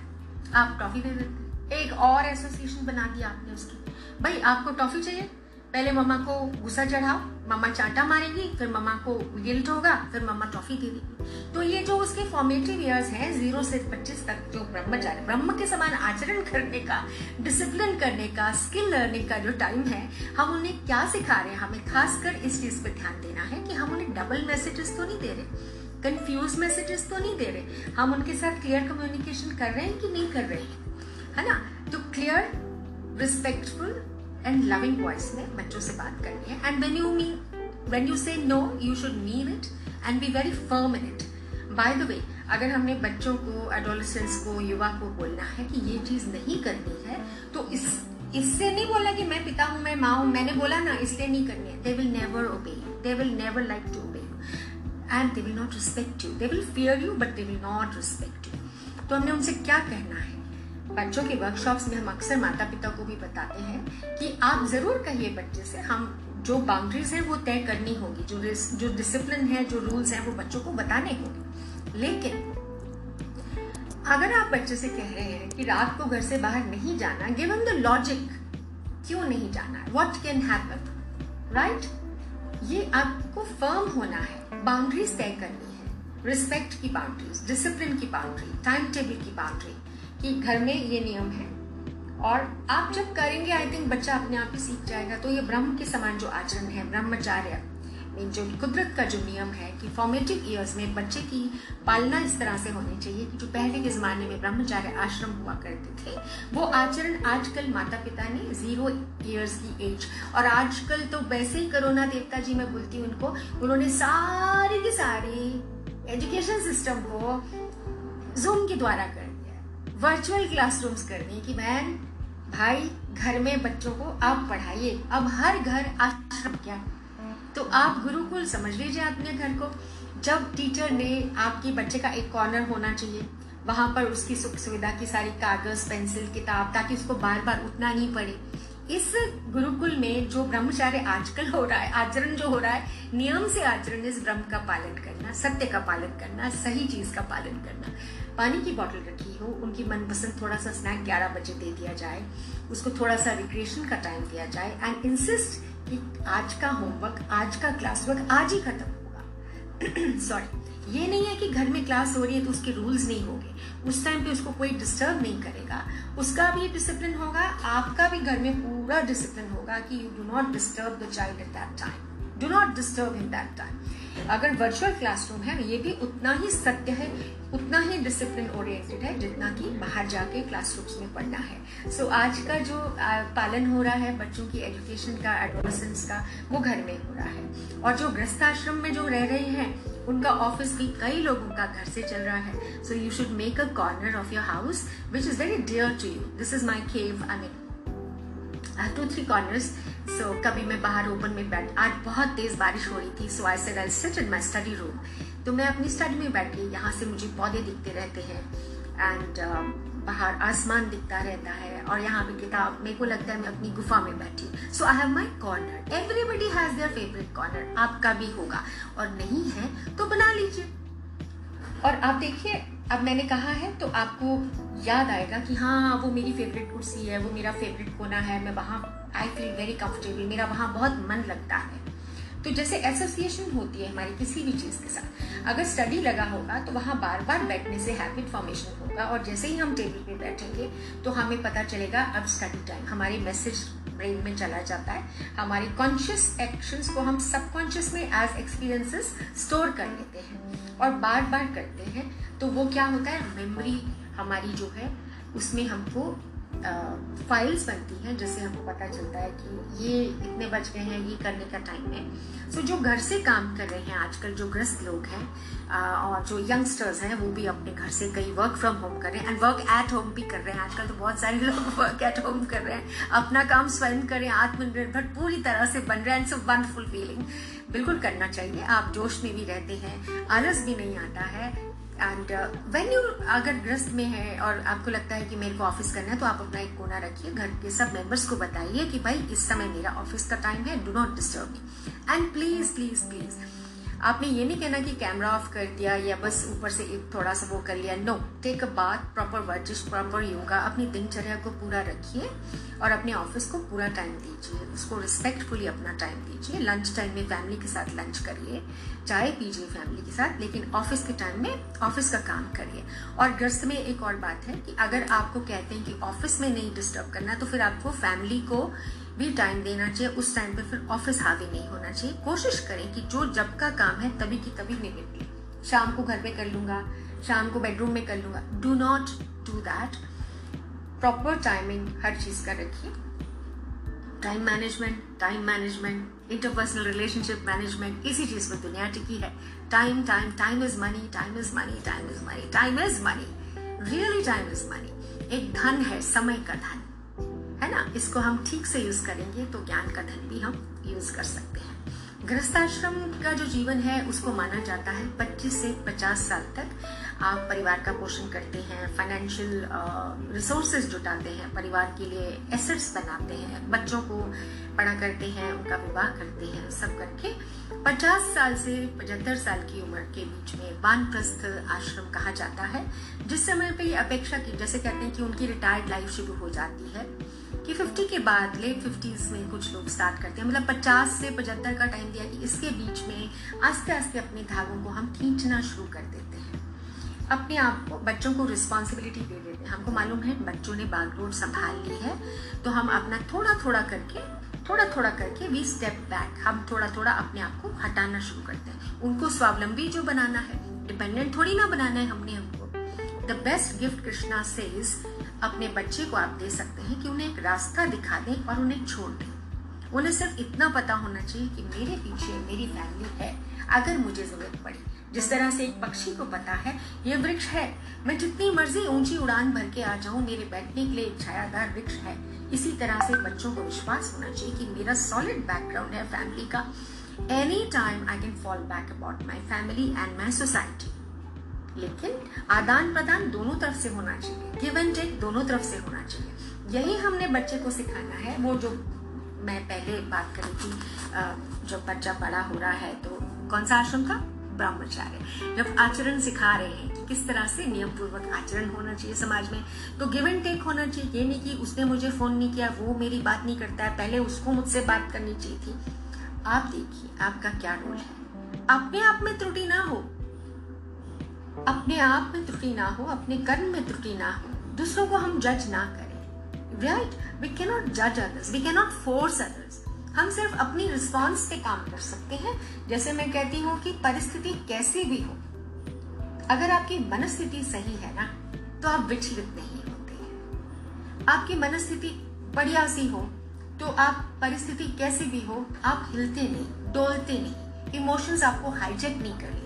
आप ट्रॉफी दे देते हैं। एक और एसोसिएशन बना दिया आपने उसकी। भाई, आपको ट्रॉफी चाहिए? पहले मम्मा को गुस्सा चढ़ाओ, मम्मा चांटा मारेगी, फिर मम्मा को गिल्ट होगा, फिर मम्मा ट्रॉफी दे देगी। तो ये जो उसके फॉर्मेटिव ईयर्स हैं ज़ीरो से पच्चीस तक जो ब्रह्मचार्य ब्रह्म के समान आचरण करने का डिसिप्लिन करने का स्किल लर्निंग का जो टाइम है, हम उन्हें क्या सिखा रहे हैं? हमें खासकर इस चीज़ पे ध्यान देना है कि हम उन्हें डबल मैसेजेस तो नहीं दे रहे कंफ्यूज मैसेजेस तो नहीं दे रहे। हम उनके साथ क्लियर कम्युनिकेशन कर रहे हैं कि नहीं कर रहे हैं, है ना? तो clear respectful and loving voice में बच्चों से बात करनी है। And when you mean when you say no you should mean it and be very firm in it by the way अगर हमने बच्चों को एडोलसेंस को, युवा को बोलना है कि ये चीज़ नहीं करनी है तो इस, इससे नहीं बोला कि मैं पिता हूँ, मैं माँ हूँ, मैंने बोला ना, इसलिए नहीं करनी है। They will never obey they will never like to obey and they will not respect you they will fear you but they will not respect you तो हमने उनसे क्या कहना है? बच्चों के वर्कशॉप्स में हम अक्सर माता पिता को भी बताते हैं कि आप ज़रूर कहिए बच्चे से, हम जो बाउंड्रीज है वो तय करनी होगी, जो जो डिसिप्लिन है, जो रूल्स हैं वो बच्चों को बताने होंगे। लेकिन, अगर आप बच्चे से कह रहे हैं कि रात को घर से बाहर नहीं जाना गिवन द लॉजिक क्यों नहीं जाना? वॉट कैन हैपन राइट ये आपको फर्म होना है। बाउंड्रीज तय करनी है। रिस्पेक्ट की बाउंड्रीज डिसिप्लिन की बाउंड्री टाइम टेबल की बाउंड्री कि घर में ये नियम है। और आप जब करेंगे आई थिंक बच्चा अपने आप ही सीख जाएगा। तो ये ब्रह्म के समान जो आचरण है, ब्रह्मचार्य जो कुदरत का जो नियम है कि फॉर्मेटिव ईयर्स में बच्चे की पालना इस तरह से होनी चाहिए कि जो पहले के ज़माने में ब्रह्मचार्य आश्रम हुआ करते थे, वो आचरण आजकल माता पिता ने ज़ीरो ईयर्स की एज और आजकल तो वैसे ही करोना देवता जी मैं बोलती हूँ उनको, उन्होंने सारी की सारी एजुकेशन सिस्टम को जूम के द्वारा कर वर्चुअल क्लासरूम्स कर दिए कि मैन भाई, घर में बच्चों को आप पढ़ाइए। अब हर घर आश्रम क्या? तो आप गुरुकुल समझ लीजिए अपने घर को। जब टीचर ने आपके बच्चे का एक कॉर्नर होना चाहिए, वहाँ पर उसकी सुख सुविधा की सारी कागज़, पेंसिल, किताब, ताकि उसको बार बार उठना नहीं पड़े। इस गुरुकुल में जो ब्रह्मचार्य आजकल हो रहा है, आचरण जो हो रहा है, नियम से आचरण इस ब्रह्म का पालन करना, सत्य का पालन करना, सही चीज़ का पालन करना। पानी की बोतल रखी हो, उनकी मनपसंद थोड़ा सा स्नैक ग्यारह बजे दे दिया जाए, उसको थोड़ा सा रिक्रिएशन का टाइम दिया जाए एंड इंसिस्ट कि आज का होमवर्क आज का क्लास वर्क आज ही खत्म होगा। सॉरी ये नहीं है कि घर में क्लास हो रही है तो उसके रूल्स नहीं होंगे। उस टाइम पे उसको कोई डिस्टर्ब नहीं करेगा। उसका भी डिसिप्लिन होगा, आपका भी घर में पूरा डिसिप्लिन होगा कि you do not disturb the child at that time do not disturb in that time अगर वर्चुअल क्लासरूम है ये भी उतना ही सत्य है उतना ही डिसिप्लिन ओरिएंटेड है जितना कि बाहर जाके क्लासरूम्स में पढ़ना है। सो so, आज का जो पालन हो रहा है बच्चों की एजुकेशन का एडोलसेंस का वो घर में हो रहा है। और जो गृहस्थाश्रम में जो रह रहे हैं उनका ऑफ़िस भी कई लोगों का घर से चल रहा है। So you should make a corner of your house which is very dear to you this is my cave I mean two three corners so कभी मैं बाहर ओपन में बैठ आज बहुत तेज बारिश हो रही थी so I said I sit in my study room तो मैं अपनी स्टडी में बैठ गई यहाँ से मुझे पौधे दिखते रहते हैं एंड uh, बाहर आसमान दिखता रहता है और यहाँ पे किताब मेरे को लगता है मैं अपनी गुफा में बैठी so I have my corner everybody has their favourite corner आपका भी होगा। और नहीं है तो बना लीजिए। और आप देखिए अब मैंने कहा है तो आपको याद आएगा कि हाँ वो मेरी फेवरेट कुर्सी है, वो मेरा फेवरेट कोना है, मैं वहाँ आई फील वेरी कंफर्टेबल मेरा वहाँ बहुत मन लगता है। तो जैसे एसोसिएशन होती है हमारी किसी भी चीज़ के साथ, अगर स्टडी लगा होगा तो वहाँ बार बार बैठने से हैबिट फॉर्मेशन होगा, और जैसे ही हम टेबल पे बैठेंगे तो हमें पता चलेगा अब स्टडी टाइम हमारे मैसेज ब्रेन में चला जाता है, हमारी कॉन्शियस एक्शंस को हम सबकॉन्शियस में एज एक्सपीरियंसेस स्टोर कर लेते हैं। और बार बार करते हैं तो वो क्या होता है मेमोरी हमारी जो है उसमें हमको फाइल्स बनती हैं जिससे हमको पता चलता है कि ये इतने बच गए हैं ये करने का टाइम है। सो so, जो घर से काम कर रहे हैं आजकल जो ग्रस्त लोग हैं और जो यंगस्टर्स हैं वो भी अपने घर से कई वर्क फ्रॉम होम कर रहे हैं एंड वर्क एट होम भी कर रहे हैं। आजकल तो बहुत सारे लोग वर्क एट होम कर रहे हैं अपना काम स्वयं करें आत्मनिर्भर पूरी तरह से बन रहे हैं सो वंडरफुल फीलिंग बिल्कुल करना चाहिए। आप जोश में भी रहते हैं, आलस भी नहीं आता है। एंड वेन यू अगर ग्रस्त में है और आपको लगता है कि मेरे को ऑफ़िस करना है तो आप अपना एक कोना रखिए, घर के सब मेंबर्स को बताइए कि भाई, इस समय मेरा ऑफ़िस का टाइम है do not disturb me and please please please आपने ये नहीं कहना कि कैमरा ऑफ़ कर दिया या बस ऊपर से एक थोड़ा सा वो कर लिया। No take a bath proper वर्जिश प्रॉपर योगा अपनी दिनचर्या को पूरा रखिए और अपने ऑफ़िस को पूरा टाइम दीजिए। उसको रिस्पेक्टफुली अपना टाइम दीजिए। लंच टाइम में फैमिली के साथ लंच करिए। चाय पीजिए फैमिली के साथ, लेकिन ऑफ़िस के टाइम में ऑफ़िस का काम करिए। और ग्रस्त में एक और बात है कि अगर आपको कहते हैं कि ऑफ़िस में नहीं डिस्टर्ब करना तो फिर आपको फैमिली को भी टाइम देना चाहिए। उस टाइम पे फिर ऑफ़िस हावी नहीं होना चाहिए। कोशिश करें कि जो जब का काम है, तभी की तभी निपट ले। शाम को घर पे कर लूँगा, शाम को बेडरूम में कर लूँगा। Do not do that proper timing हर चीज़ का रखिए। Time management time management interpersonal relationship management इसी चीज़ पर दुनिया टिकी है। Time time time is money time is money time is money time is money really time is money एक धन है, समय का धन, है ना? इसको हम ठीक से यूज़ करेंगे तो ज्ञान का धन भी हम यूज़ कर सकते हैं। गृहस्थाश्रम का जो जीवन है, उसको माना जाता है 25 से 50 साल तक। आप परिवार का पोषण करते हैं फाइनेंशियल रिसोर्सेज जुटाते हैं, परिवार के लिए एसेट्स बनाते हैं, बच्चों को पढ़ा करते हैं, उनका विवाह करते हैं, सब करके 50 साल से 75 साल की उम्र के बीच में वानप्रस्थ आश्रम कहा जाता है, जिस समय पे ये अपेक्षा की, जैसे कहते हैं कि उनकी रिटायर्ड लाइफ शुरू हो जाती है, कि 50 के बाद लेट फिफ्टीज में कुछ लोग स्टार्ट करते हैं। मतलब 50 से 75 का टाइम दिया कि इसके बीच में आस्ते आस्ते अपने धागों को हम खींचना शुरू कर देते हैं। अपने आप को, बच्चों को रिस्पॉन्सिबिलिटी दे देते हैं। हमको मालूम है, बच्चों ने बागडोर संभाल ली है तो हम अपना थोड़ा थोड़ा करके थोड़ा थोड़ा करके वी स्टेप बैक हम थोड़ा थोड़ा अपने आप को हटाना शुरू करते हैं। उनको स्वावलंबी जो बनाना है डिपेंडेंट थोड़ी ना बनाना है हमने हमको। The best gift Krishna says अपने बच्चे को आप दे सकते हैं कि उन्हें एक रास्ता दिखा दें और उन्हें छोड़ दें। उन्हें सिर्फ़ इतना पता होना चाहिए कि मेरे पीछे मेरी फैमिली है, अगर मुझे ज़रूरत पड़ी। जिस तरह से एक पक्षी को पता है, ये वृक्ष है। मैं जितनी मर्ज़ी ऊँची उड़ान भर के आ जाऊँ, मेरे बैठने के लिए एक छायादार वृक्ष है। इसी तरह से बच्चों को विश्वास होना चाहिए कि मेरा सॉलिड बैकग्राउंड है फैमिली का। Any time I can fall back about my family and my society लेकिन आदान प्रदान दोनों तरफ़ से होना चाहिए। गिव एंड टेक दोनों तरफ़ से होना चाहिए। यही हमने बच्चे को सिखाना है, वो जो मैं पहले बात करी थी जब बच्चा बड़ा हो रहा है तो कौन सा आश्रम था? ब्रह्मचार्य। जब आचरण सिखा रहे हैं कि किस तरह से नियम पूर्वक आचरण होना चाहिए समाज में तो गिव एंड टेक होना चाहिए। ये नहीं कि उसने मुझे फ़ोन नहीं किया, वो मेरी बात नहीं करता है, पहले उसको मुझसे बात करनी चाहिए थी। आप देखिए, आपका क्या रोल है। अपने आप में त्रुटि ना हो। अपने आप में त्रुटि ना हो, अपने कर्म में त्रुटि ना हो। दूसरों को हम जज ना करें। राइट वी कैनॉट जज others we cannot force others हम सिर्फ़ अपनी रिस्पॉन्स पे काम कर सकते हैं। जैसे मैं कहती हूँ कि परिस्थिति कैसी भी हो, अगर आपकी मनस्थिति सही है ना तो आप विचलित नहीं होते हैं। आपकी मनस्थिति बढ़िया सी हो तो आप परिस्थिति कैसी भी हो, आप हिलते नहीं, डोलते नहीं। इमोशंस आपको हाईजेक नहीं कर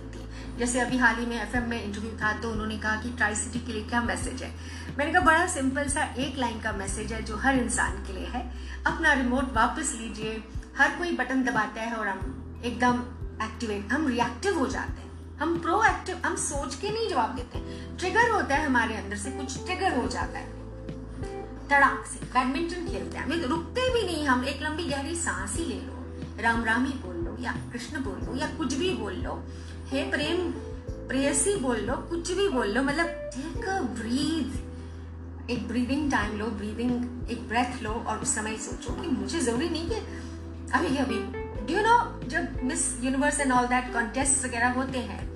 जैसे अभी हाल ही में एफएम में इंटरव्यू था तो उन्होंने कहा कि ट्राई सिटी के लिए क्या मैसेज है? मैंने कहा, बड़ा सिंपल सा एक लाइन का मैसेज है जो हर इंसान के लिए है। अपना रिमोट वापस लीजिए। हर कोई बटन दबाता है और हम एकदम एक्टिवेट हम रिएक्टिव हो जाते हैं। हम प्रोएक्टिव हम सोच के नहीं जवाब देते। ट्रिगर होता है हमारे अंदर से, कुछ ट्रिगर हो जाता है। तड़ाक से बैडमिंटन खेलते हैं रुकते भी नहीं हम, एक लंबी गहरी सांस ही ले लो। राम राम ही बोल लो या कृष्ण बोल लो या कुछ भी बोल लो। हे प्रेम, प्रेयसी बोल लो, कुछ भी बोल लो। मतलब टेक अ ब्रीथ एक ब्रीदिंग टाइम लो ब्रीदिंग एक ब्रेथ लो और उस समय सोचो कि मुझे ज़रूरी नहीं कि अभी अभी। डू यू नो जब miss universe and all that contest वगैरह होते हैं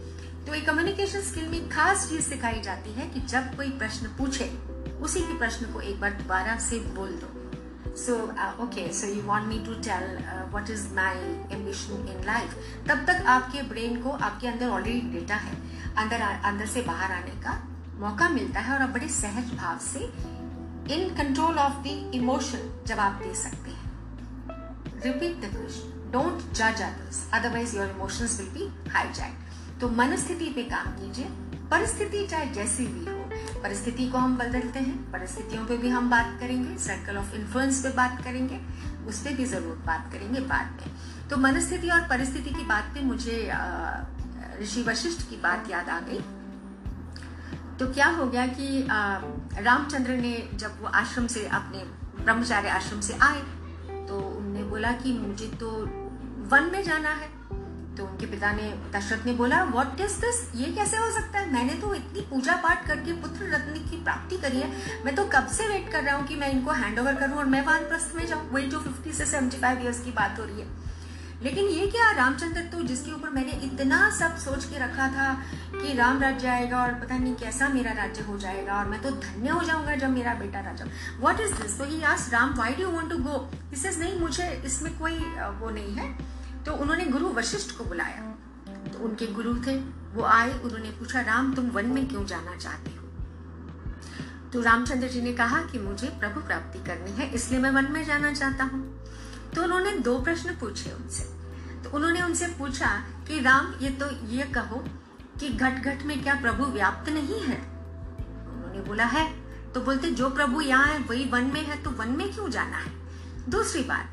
तो एक कम्युनिकेशन स्किल में खास चीज़ सिखाई जाती है कि जब कोई प्रश्न पूछे, उसी के प्रश्न को एक बार दोबारा से बोल दो। So okay so you want me to tell what is my ambition in life तब तक आपके ब्रेन को आपके अंदर ऑलरेडी डेटा है, अंदर अंदर से बाहर आने का। मौका मिलता है और आप बड़े सहज भाव से in control of the emotion जवाब दे सकते हैं। रिपीट द क्वेश्चन डोंट जज others otherwise your emotions will be hijack तो मनस्थिति पे काम कीजिए। परिस्थिति चाहे जैसी भी हो, परिस्थिति को हम बदलते हैं, परिस्थितियों पे भी हम बात करेंगे सर्कल ऑफ़ इन्फ्लुएंस पे बात करेंगे, उस पर भी ज़रूर बात करेंगे बाद में। तो मनस्थिति और परिस्थिति की बात पे मुझे ऋषि वशिष्ठ की बात याद आ गई। तो क्या हो गया कि रामचंद्र ने जब वो आश्रम से अपने ब्रह्मचार्य आश्रम से आए तो उनने बोला कि मुझे तो वन में जाना है। तो उनके पिता ने, दशरथ ने बोला व्हाट इज़ दिस ये कैसे हो सकता है? मैंने तो इतनी पूजा पाठ करके पुत्र रत्न की प्राप्ति करी है। मैं तो कब से वेट कर रहा हूँ कि मैं इनको हैंड ओवर करूँ और मैं वानप्रस्थ में जाऊँ? वही जो फिफ्टी से सेवेंटी फाइव ईयर्स की बात हो रही है। लेकिन ये क्या, रामचंद्र तो जिसके ऊपर मैंने इतना सब सोच के रखा था कि राम राज्य आएगा और पता नहीं कैसा मेरा राज्य हो जाएगा और मैं तो धन्य हो जाऊँगा जब मेरा बेटा राजा। व्हाट इज़ दिस तो he ask Ram why do want to go इस नहीं, मुझे इसमें कोई वो नहीं है। तो उन्होंने गुरु वशिष्ठ को बुलाया। तो उनके गुरु थे, वो आए, उन्होंने पूछा, राम, तुम वन में क्यों जाना चाहते हो? तो रामचंद्र जी ने कहा कि मुझे प्रभु प्राप्ति करनी है, इसलिए मैं वन में जाना चाहता हूँ। तो उन्होंने दो प्रश्न पूछे उनसे। तो उन्होंने उनसे पूछा कि, राम, ये तो ये कहो कि घट घट में क्या प्रभु व्याप्त नहीं है? उन्होंने बोला, है। तो बोलते, जो प्रभु यहाँ है, वही वन में है तो वन में क्यों जाना है? दूसरी बात,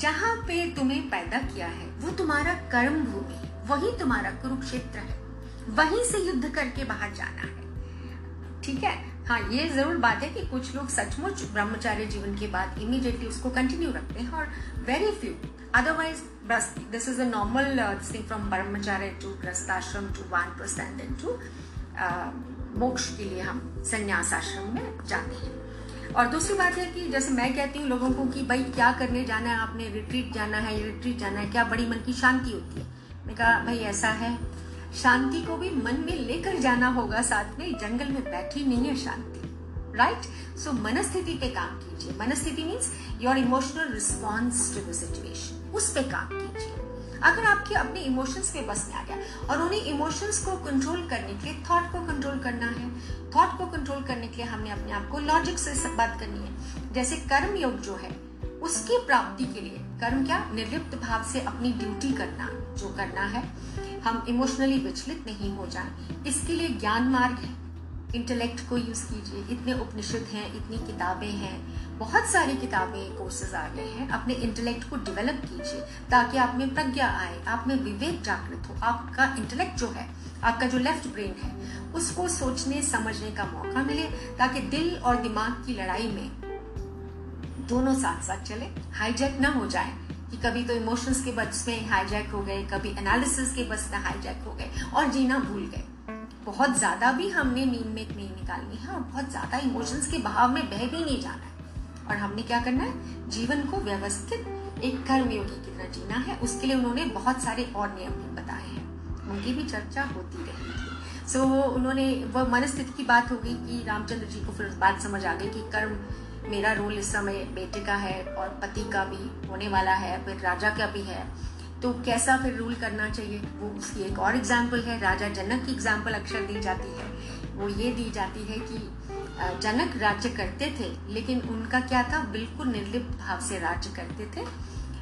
जहाँ पे तुम्हें पैदा किया है, वो तुम्हारा कर्म भूमि वही तुम्हारा कुरुक्षेत्र है। वहीं से युद्ध करके बाहर जाना है। ठीक है? हाँ ये ज़रूर बात है कि कुछ लोग सचमुच ब्रह्मचार्य जीवन के बाद इमीडिएटली उसको कंटिन्यू रखते हैं और very few otherwise this is a normal thing from brahmacharya to grihastashram to one and then to मोक्ष के लिए हम संन्यास आश्रम में जाते हैं। और दूसरी बात है कि जैसे मैं कहती हूँ लोगों को कि भाई, क्या करने जाना है? आपने रिट्रीट जाना है रिट्रीट जाना है, क्या बड़ी मन की शांति होती है? मैं कहा, भाई, ऐसा है। शांति को भी मन में लेकर जाना होगा। साथ में जंगल में बैठी नहीं है शांति। राइट सो मनस्थिति पे काम कीजिए। मनस्थिति means your emotional response to the situation उस पे काम कीजिए। अगर आपके अपने इमोशंस पे बस में आ गया और उन्हीं इमोशंस को कंट्रोल करने के लिए थॉट को कंट्रोल करना है। थॉट को कंट्रोल करने के लिए हमें अपने आप को लॉजिक से सब बात करनी है। जैसे कर्म योग जो है, उसकी प्राप्ति के लिए कर्म क्या? निर्लिप्त भाव से अपनी ड्यूटी करना, जो करना है। हम इमोशनली विचलित नहीं हो जाए। इसके लिए ज्ञान मार्ग है। इंटेलेक्ट को यूज़ कीजिए। इतने उपनिषद हैं, इतनी किताबें हैं। बहुत सारी किताबें कोर्सेज आ गए हैं। अपने इंटेलेक्ट को डेवलप कीजिए ताकि आप में प्रज्ञा आए, आप में विवेक जागृत हो। आपका इंटेलेक्ट जो है, आपका जो लेफ़्ट ब्रेन है, उसको सोचने, समझने का मौका मिले ताकि दिल और दिमाग की लड़ाई में दोनों साथ साथ चले हाईजैक ना हो जाए। कि कभी तो इमोशंस के बस में हाईजैक हो गए कभी एनालिसिस के बस में हाईजैक हो गए और जीना भूल गए। बहुत ज़्यादा भी हमने नींद में नहीं निकालनी है और बहुत ज़्यादा इमोशंस के बहाव में बह भी नहीं जाना है। और हमने क्या करना है? जीवन को व्यवस्थित एक कर्मयोगी की तरह जीना है। उसके लिए उन्होंने बहुत सारे और नियम भी बताए हैं। उनकी भी चर्चा होती रही थी। सो so, उन्होंने वह मनस्थिति की बात हो गई कि रामचंद्र जी को फिर बात समझ आ गई कि कर्म मेरा रोल इस समय बेटे का है और पति का भी होने वाला है, फिर राजा का भी है। तो कैसा फिर रूल करना चाहिए? वो उसकी एक और एग्ज़ाम्पल है। राजा जनक की एग्ज़ाम्पल अक्सर दी जाती है। वो ये दी जाती है कि जनक राज्य करते थे, लेकिन उनका क्या था? बिल्कुल निर्लिप्त भाव से राज्य करते थे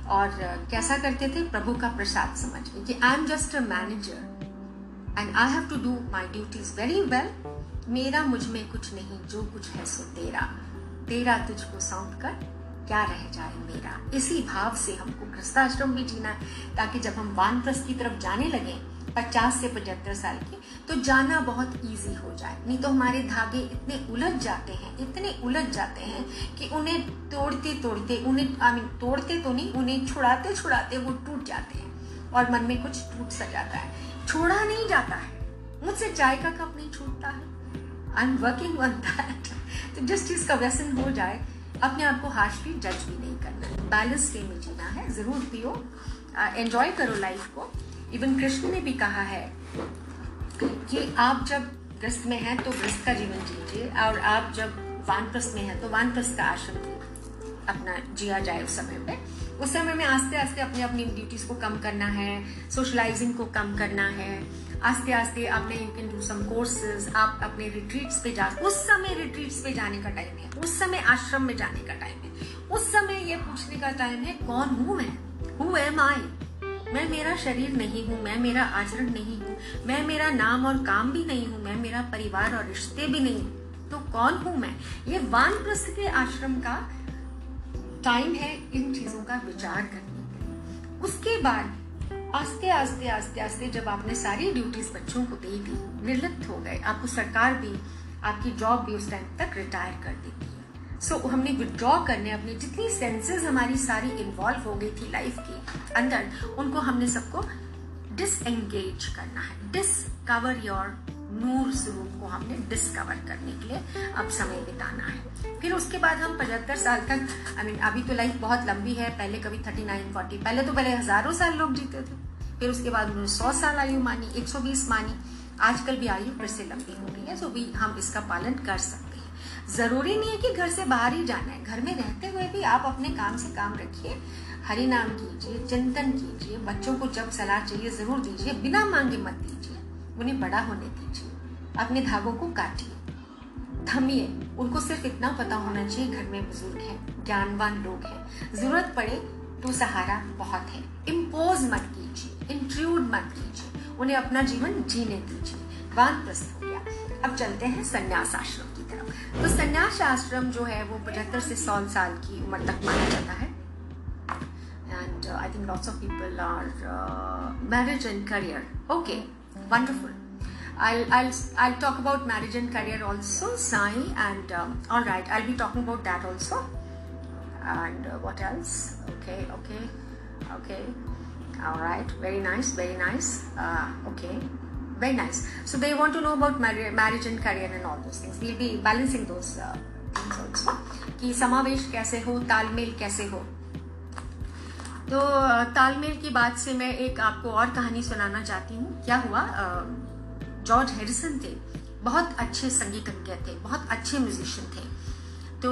और कैसा करते थे? प्रभु का प्रसाद समझ। कि I am just a manager and I have to do my duties very well मेरा मुझमें कुछ नहीं, जो कुछ है सो तेरा। तेरा तुझको सौंप कर क्या रह जाए मेरा? इसी भाव से हमको ग्रस्ताश्रम भी जीना है, ताकि जब हम वानप्रस्थ की तरफ़ जाने लगे, पचास से पचहत्तर साल के तो जाना बहुत इजी हो जाए। नहीं तो हमारे धागे इतने उलझ जाते हैं, इतने उलझ जाते हैं कि उन्हें तोड़ते तोड़ते उन्हें आई मीन तोड़ते तो नहीं, उन्हें छुड़ाते छुड़ाते वो टूट जाते हैं, और मन में कुछ टूट सा जाता है। छोड़ा नहीं जाता है। मुझसे चाय का कप नहीं छूटता है। I am working on that तो जिस चीज़ का व्यसन हो जाए, अपने आप को हार्शली जज भी नहीं करना। है बैलेंस वे में जीना है, ज़रूर पियो। एंजॉय करो लाइफ को। इवन कृष्ण ने भी कहा है कि आप जब ग्रस्त में हैं तो ग्रस्त का जीवन जीजिए, और आप जब वानप्रस्थ में हैं तो वानप्रस्थ का आश्रम अपना जिया जाए उस समय पे। उस समय में आस्ते आस्ते अपने अपनी ड्यूटीज़ को कम करना है सोशलाइजिंग को कम करना है। आस्ते आस्ते आपने you can do some courses आप अपने रिट्रीट्स पे जा, उस समय रिट्रीट्स पे जाने का टाइम है, उस समय आश्रम में जाने का टाइम है। उस समय ये पूछने का टाइम है, कौन हूँ मैं? हु एम आई मैं मेरा शरीर नहीं हूँ, मैं मेरा आचरण नहीं हूँ, मैं मेरा नाम और काम भी नहीं हूँ, मैं मेरा परिवार और रिश्ते भी नहीं हूँ। तो कौन हूँ मैं? ये वानप्रस्थ के आश्रम का टाइम है इन चीज़ों का विचार करने के उसके बाद आस्ते आस्ते आस्ते आस्ते जब आपने सारी ड्यूटीज़ बच्चों को दे दी निर्लिप्त हो गए आपको सरकार भी आपकी जॉब भी उस टाइम तक रिटायर कर देती है। सो so, हमने विदड्रॉ करने अपनी जितनी सेंसेस हमारी सारी इन्वॉल्व हो गई थी लाइफ के अंदर उनको हमने सबको डिसएंगेज करना है। डिसकवर योर नूर स्वरूप को हमने डिस्कवर करने के लिए अब समय बिताना है। फिर उसके बाद हम पचहत्तर साल तक आई मीन अभी तो लाइफ बहुत लंबी है, पहले कभी थर्टी नाइन फोर्टी पहले तो पहले हज़ारों साल लोग जीते थे। फिर उसके बाद उन्होंने सौ साल आयु मानी, एक सौ बीस मानी। आजकल भी आयु फिर से लंबी हो गई है सो भी हम इसका पालन कर सकते हैं। ज़रूरी नहीं है कि घर से बाहर ही जाना है। घर में रहते हुए भी आप अपने काम से काम रखिए, हरि नाम कीजिए, चिंतन कीजिए, बच्चों को जब सलाह चाहिए ज़रूर दीजिए, बिना मांगे मत दीजिए। उन्हें बड़ा होने दीजिए, अपने धागों को काटिए। थमिए, उनको सिर्फ़ इतना पता होना चाहिए घर में बुज़ुर्ग हैं, ज्ञानवान लोग हैं। ज़रूरत पड़े तो सहारा बहुत है। इम्पोज मत कीजिए इंट्रूड मत कीजिए, उन्हें अपना जीवन जीने दीजिए। वानप्रस्थ हो गया। अब चलते हैं संन्यास आश्रम की तरफ़। तो संन्यास आश्रम जो है, वो पचहत्तर से सौ साल की उम्र तक माना जाता है। And I think lots of people are marriage and career okay Wonderful I'll, I'll, I'll talk about marriage and career also, Sai, and um, all right, I'll be talking about that also. And uh, what else? Okay, okay, okay. All right, very nice, very nice. Uh, okay, very nice. So they want to know about mar- marriage and career and all those things. We'll be balancing those uh, things also. कि समावेश कैसे हो तालमेल कैसे हो तो तालमेल की बात से मैं एक आपको और कहानी सुनाना चाहती हूँ। क्या हुआ? जॉर्ज हेरिसन थे। बहुत अच्छे संगीतज्ञ थे, बहुत अच्छे म्यूजिशियन थे। तो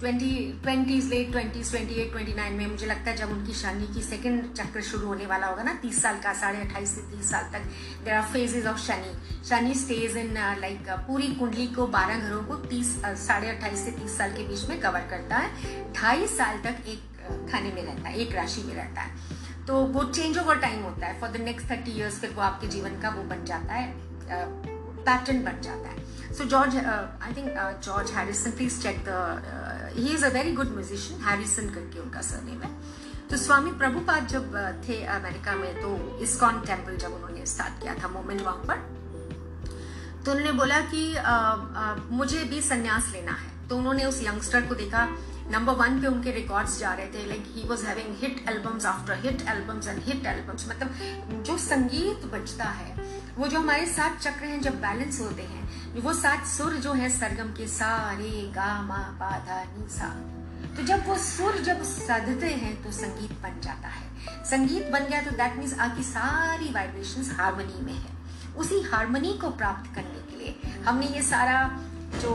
twenty, twenties late twenties, twenty eight, twenty nine में मुझे लगता है जब उनकी शादी की सेकंड चक्र शुरू होने वाला होगा ना, तीस साल का, साढ़े अट्ठाईस से तीस साल तक there are phases of Shani Shani stage in like पूरी कुंडली को, बारह घरों को तीस साढ़े अट्ठाईस से तीस साल के बीच में कवर करता है। ढाई साल तक एक खाने में रहता है एक राशि में रहता है। तो वो चेंज ओवर टाइम होता है। For the next thirty years फिर वो आपके जीवन का वो बन जाता है पैटर्न बन जाता है। So George I think George Harrison please check the he is a very good musician Harrison करके उनका सरनेम है। तो स्वामी प्रभुपाद जब थे अमेरिका में तो इस्कॉन टेंपल जब उन्होंने स्टार्ट किया था मोमेंट वहाँ पर तो उन्होंने बोला कि आ, आ, मुझे भी संन्यास लेना है। तो उन्होंने उस यंगस्टर को देखा नंबर वन पे उनके रिकॉर्ड्स जा रहे थे like he was having hit albums after hit albums and hit albums मतलब जो संगीत बजता है, वो जो हमारे सात चक्र हैं जब बैलेंस होते हैं, वो सात सुर जो है सरगम के सा रे गा, मा, पा, धा, नी, सा। तो जब वो सुर जब सधते हैं तो संगीत बन जाता है। संगीत बन गया तो दैट मीन्स आपकी सारी वाइब्रेशंस हारमोनी में है। उसी हारमोनी को प्राप्त करने के लिए हमने ये सारा जो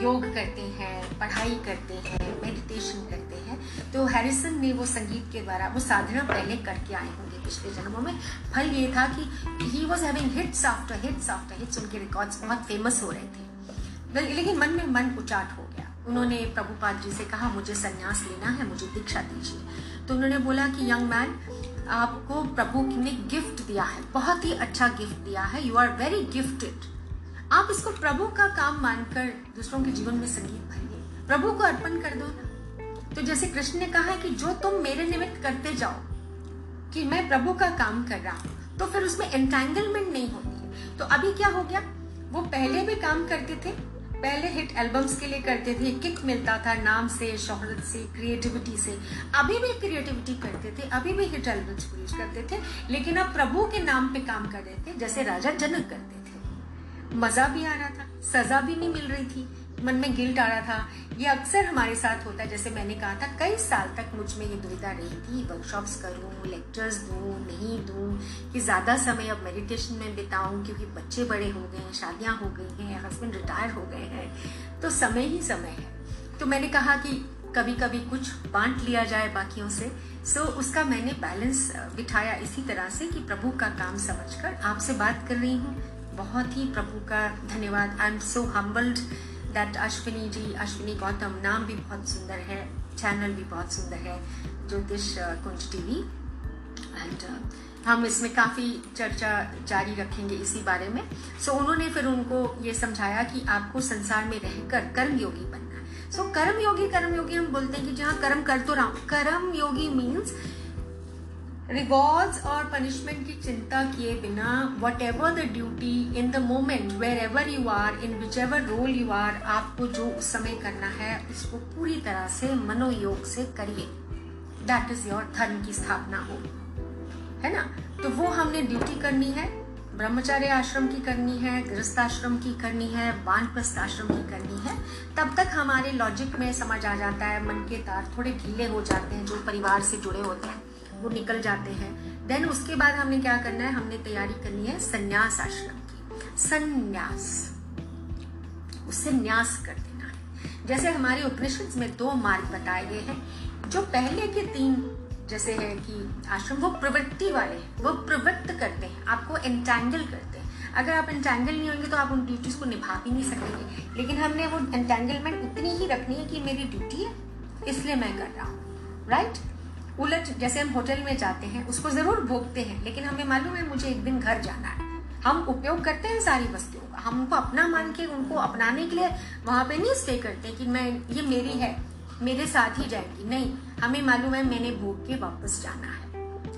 योग करते हैं, पढ़ाई करते हैं मेडिटेशन करते हैं तो हैरिसन ने वो संगीत के द्वारा, वो साधना पहले करके आए होंगे पिछले जन्मों में। फल ये था कि he was having hits after hits after hits उनके रिकॉर्ड्स बहुत फ़ेमस हो रहे थे। लेकिन मन में मन उचाट हो गया। उन्होंने प्रभुपाद जी से कहा, मुझे संन्यास लेना है, मुझे दीक्षा दीजिए। तो उन्होंने बोला कि यंग मैन आपको प्रभु ने गिफ्ट दिया है, बहुत ही अच्छा गिफ्ट दिया है यू आर वेरी गिफ्टेड आप इसको प्रभु का काम मानकर दूसरों के जीवन में संगीत भरिए। प्रभु को अर्पण कर दो। ना तो जैसे कृष्ण ने कहा है कि जो तुम मेरे निमित्त करते जाओ, कि मैं प्रभु का काम कर रहा हूँ तो फिर उसमें एंटेंगलमेंट नहीं होती है। तो अभी क्या हो गया? वो पहले भी काम करते थे, पहले हिट एल्बम्स के लिए करते थे किक मिलता था नाम से, शोहरत से क्रिएटिविटी से। अभी भी क्रिएटिविटी करते थे, अभी भी हिट एल्बम्स प्रोड्यूस करते थे, लेकिन अब प्रभु के नाम पे काम कर रहे थे, जैसे राजा जनक करते थे। मज़ा भी आ रहा था, सजा भी नहीं मिल रही थी। मन में गिल्ट आ रहा था। ये अक्सर हमारे साथ होता है जैसे मैंने कहा था कई साल तक मुझमें ये दुविधा रही थी। वर्कशॉप्स करूँ लेक्चर्स दूँ नहीं दूँ कि ज़्यादा समय अब मेडिटेशन में बिताऊं क्योंकि बच्चे बड़े हो गए हैं शादियाँ हो गई हैं हस्बैंड रिटायर हो गए हैं तो समय ही समय है। तो मैंने कहा कि कभी कभी कुछ बांट लिया जाए बाकियों से। सो so, उसका मैंने बैलेंस बिठाया इसी तरह से कि प्रभु का काम समझकर आपसे बात कर रही हूँ। बहुत ही प्रभु का धन्यवाद। I am so humbled that Ashwini ji Ashwini Gautam नाम भी बहुत सुंदर है चैनल भी बहुत सुंदर है ज्योतिष कुंज टीवी एंड हम इसमें काफ़ी चर्चा जारी रखेंगे इसी बारे में सो so, उन्होंने फिर उनको ये समझाया कि आपको संसार में रहकर कर्म योगी बनना है सो so, कर्म योगी कर्म योगी हम बोलते हैं कि जहाँ कर्म कर तो रहा हूँ कर्म योगी मीन्स रिवॉर्ड्स और पनिशमेंट की चिंता किए बिना whatever the duty in the moment wherever you are in whichever role you are आपको जो उस समय करना है, उसको पूरी तरह से मनोयोग से करिए। दैट इज़ योर धर्म की स्थापना हो। है ना? तो वो हमने ड्यूटी करनी है, ब्रह्मचार्य आश्रम की करनी है, गृहस्थ आश्रम की करनी है, वानप्रस्थ आश्रम की करनी है, तब तक हमारे लॉजिक में समझ आ जाता है, मन के तार थोड़े ढीले हो जाते हैं, जो परिवार से जुड़े होते हैं। वो निकल जाते हैं। देन उसके बाद हमने क्या करना है? हमने तैयारी करनी है संन्यास आश्रम की। संन्यास। उससे न्यास कर देना है। जैसे हमारे उपनिषद में दो मार्ग बताए गए हैं। जो पहले के तीन जैसे है कि आश्रम, वो प्रवृत्ति वाले वो प्रवृत्त करते हैं। आपको एंटैंगल करते हैं। अगर आप एंटैंगल नहीं होंगे तो आप उन ड्यूटीज़ को निभा भी नहीं सकेंगे। लेकिन हमने वो एंटैंगलमेंट उतनी ही रखनी है कि मेरी ड्यूटी है, इसलिए मैं कर रहा हूँ। राइट उलट जैसे हम होटल में जाते हैं, उसको ज़रूर भोगते हैं, लेकिन हमें मालूम है मुझे एक दिन घर जाना है। हम उपयोग करते हैं सारी वस्तुओं का। हम उनको अपना मान के, उनको अपनाने के लिए वहाँ पे नहीं स्टे करते कि मैं, ये मेरी है, मेरे साथ ही जाएगी। नहीं, हमें मालूम है मैंने भोग के वापस जाना है।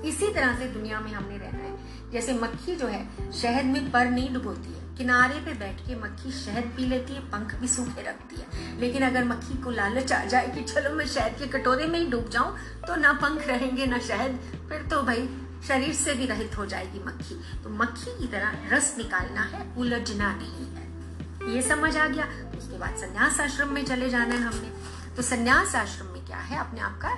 इसी तरह से दुनिया में हमने रहना है। जैसे मक्खी जो है, शहद में पर नहीं डुबोती है। किनारे पे बैठ के मक्खी शहद पी लेती है, पंख भी सूखे रखती है। लेकिन अगर मक्खी को लालच आ जाए कि चलो मैं शहद के कटोरे में ही डूब जाऊँ तो ना पंख रहेंगे, ना शहद। फिर तो भाई, शरीर से भी रहित हो जाएगी मक्खी। तो मक्खी की तरह रस निकालना है, उलझना नहीं है। ये समझ आ गया? उसके बाद संन्यास आश्रम में चले जाना है हमने। तो संन्यास आश्रम में क्या है? अपने आप का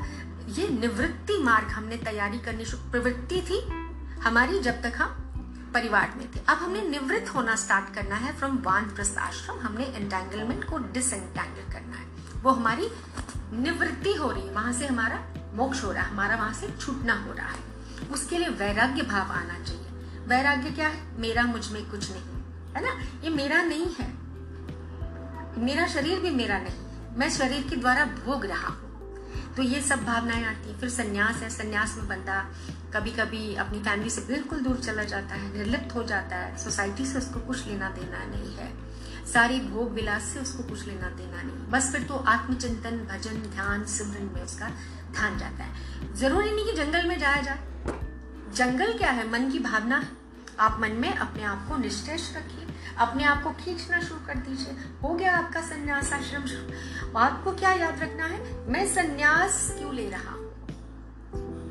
ये निवृत्ति मार्ग हमने तैयारी करनी प्रवृत्ति थी। हमारी जब तक हम परिवार में थे। अब हमने निवृत्त होना स्टार्ट करना है फ्रॉम वानप्रस्थ आश्रम हमने एंटेंगलमेंट को डिसएंटेंगल करना है। वो हमारी निवृत्ति हो रही है। वहाँ से हमारा मोक्ष हो रहा है। हमारा वहाँ से छूटना हो रहा है। उसके लिए वैराग्य भाव आना चाहिए। वैराग्य क्या है? मेरा मुझमें कुछ नहीं। है ना? ये मेरा नहीं है। मेरा शरीर भी मेरा नहीं। मैं शरीर के द्वारा भोग रहा हूँ। तो ये सब भावनाएँ आती है। फिर संन्यास है। संन्यास में बंदा कभी कभी अपनी फैमिली से बिल्कुल दूर चला जाता है, निर्लिप्त हो जाता है। सोसाइटी से उसको कुछ लेना देना नहीं है। सारी भोग विलास से उसको कुछ लेना देना नहीं। बस फिर तो आत्मचिंतन, भजन, ध्यान, सिमरन में उसका ध्यान जाता है। ज़रूरी नहीं कि जंगल में जाया जाए। जंगल क्या है? मन की भावना। आप मन में अपने आप को निश्चेष रखिए। अपने आप को खींचना शुरू कर दीजिए। हो गया आपका संन्यास आश्रम शुरू। आपको क्या याद रखना है? मैं संन्यास क्यों ले रहा हूँ?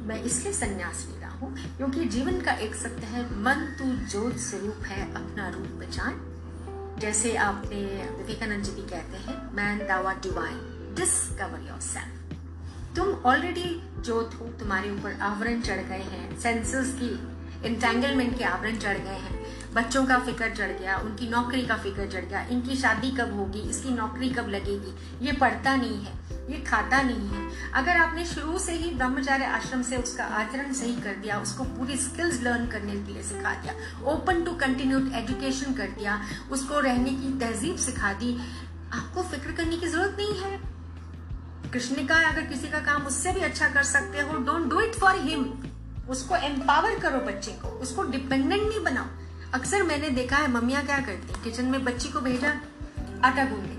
मैं इसलिए संन्यास ले रहा हूँ, क्योंकि जीवन का एक सत्य है, मन तू ज्योत स्वरूप है, अपना रूप पहचान। जैसे आपने विवेकानंद जी भी कहते हैं मैन दावा डिवाइन डिस्कवर योर सेल्फ तुम ऑलरेडी ज्योत हो, तुम्हारे ऊपर आवरण चढ़ गए हैं सेंसर्स की इंटेंगलमेंट के आवरण चढ़ गए हैं, बच्चों का फ़िक्र चढ़ गया, उनकी नौकरी का फ़िक्र चढ़ गया, इनकी शादी कब होगी, इसकी नौकरी कब लगेगी, ये पढ़ता नहीं है। ये खाता नहीं है। अगर आपने शुरू से ही ब्रह्मचार्य आश्रम से उसका आचरण सही कर दिया, उसको पूरी स्किल्स लर्न करने के लिए सिखा दिया ओपन टू कंटिन्यूड एजुकेशन कर दिया, उसको रहने की तहजीब सिखा दी, आपको फ़िक्र करने की ज़रूरत नहीं है। कृष्ण का अगर किसी का काम उससे भी अच्छा कर सकते हो don't do it for him उसको एम्पावर करो बच्चे को, उसको डिपेंडेंट नहीं बनाओ। अक्सर मैंने देखा है, मम्मियाँ क्या करती किचन में बच्ची को भेजा, आटा गूंदने के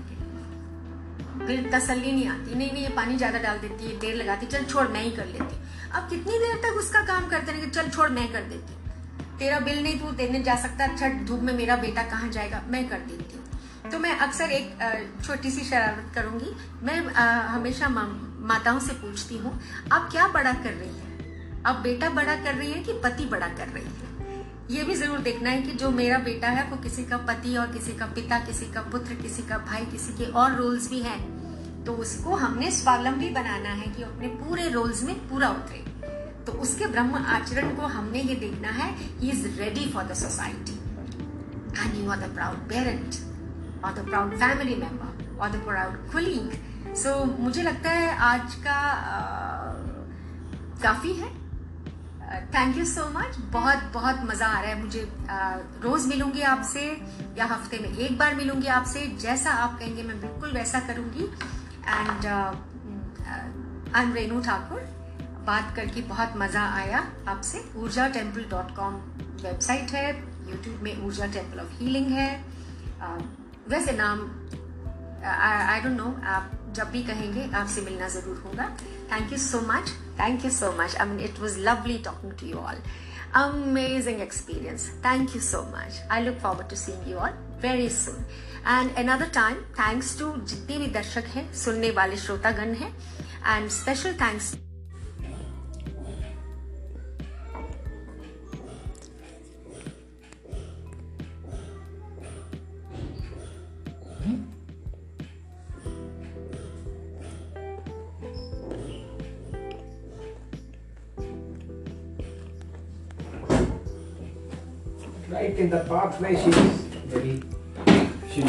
फिर तसल्ली नहीं आती। नहीं नहीं, ये पानी ज़्यादा डाल देती है देर लगाती, चल छोड़, मैं ही कर लेती। अब कितनी देर तक उसका काम करते रहे चल छोड़, मैं कर देती। तेरा बिल नहीं, तू देने जा सकता छठ धूप में मेरा बेटा कहाँ जाएगा? मैं कर देती। हूँ तो मैं अक्सर एक छोटी सी शरारत करूँगी। मैं हमेशा माताओं से पूछती हूँ, आप क्या बड़ा कर रही है? अब बेटा बड़ा कर रही है कि पति बड़ा कर रही है? ये भी ज़रूर देखना है कि जो मेरा बेटा है वो किसी का पति और किसी का पिता किसी का पुत्र किसी का भाई किसी के और रोल्स भी हैं। तो उसको हमने स्वावलंबी बनाना है कि अपने पूरे रोल्स में पूरा उतरे। तो उसके ब्रह्म आचरण को हमने ये देखना है he is ready for the society and you are the proud parent और द प्राउड फैमिली मेंबर और द प्राउड कुलीग सो मुझे लगता है आज का आ, काफ़ी है। थैंक यू सो मच बहुत बहुत मज़ा आ रहा है मुझे। रोज़ मिलूँगी आपसे या हफ़्ते में एक बार मिलूँगी आपसे। जैसा आप कहेंगे मैं बिल्कुल वैसा करूँगी। एंड आई रेनू ठाकुर बात करके बहुत मज़ा आया आपसे। Urja temple dot com website है। यूट्यूब में ऊर्जा टेंपल ऑफ़ हीलिंग है। वैसे नाम आई डोंट नो आप जब भी कहेंगे आपसे मिलना ज़रूर होगा। Thank you so much. Thank you so much. I mean, it was lovely talking to you all. Amazing experience. Thank you so much. I look forward to seeing you all very soon. And another time, thanks to जितने भी दर्शक हैं सुनने वाले श्रोतागण हैं and special thanks right in the pathway she is. Very she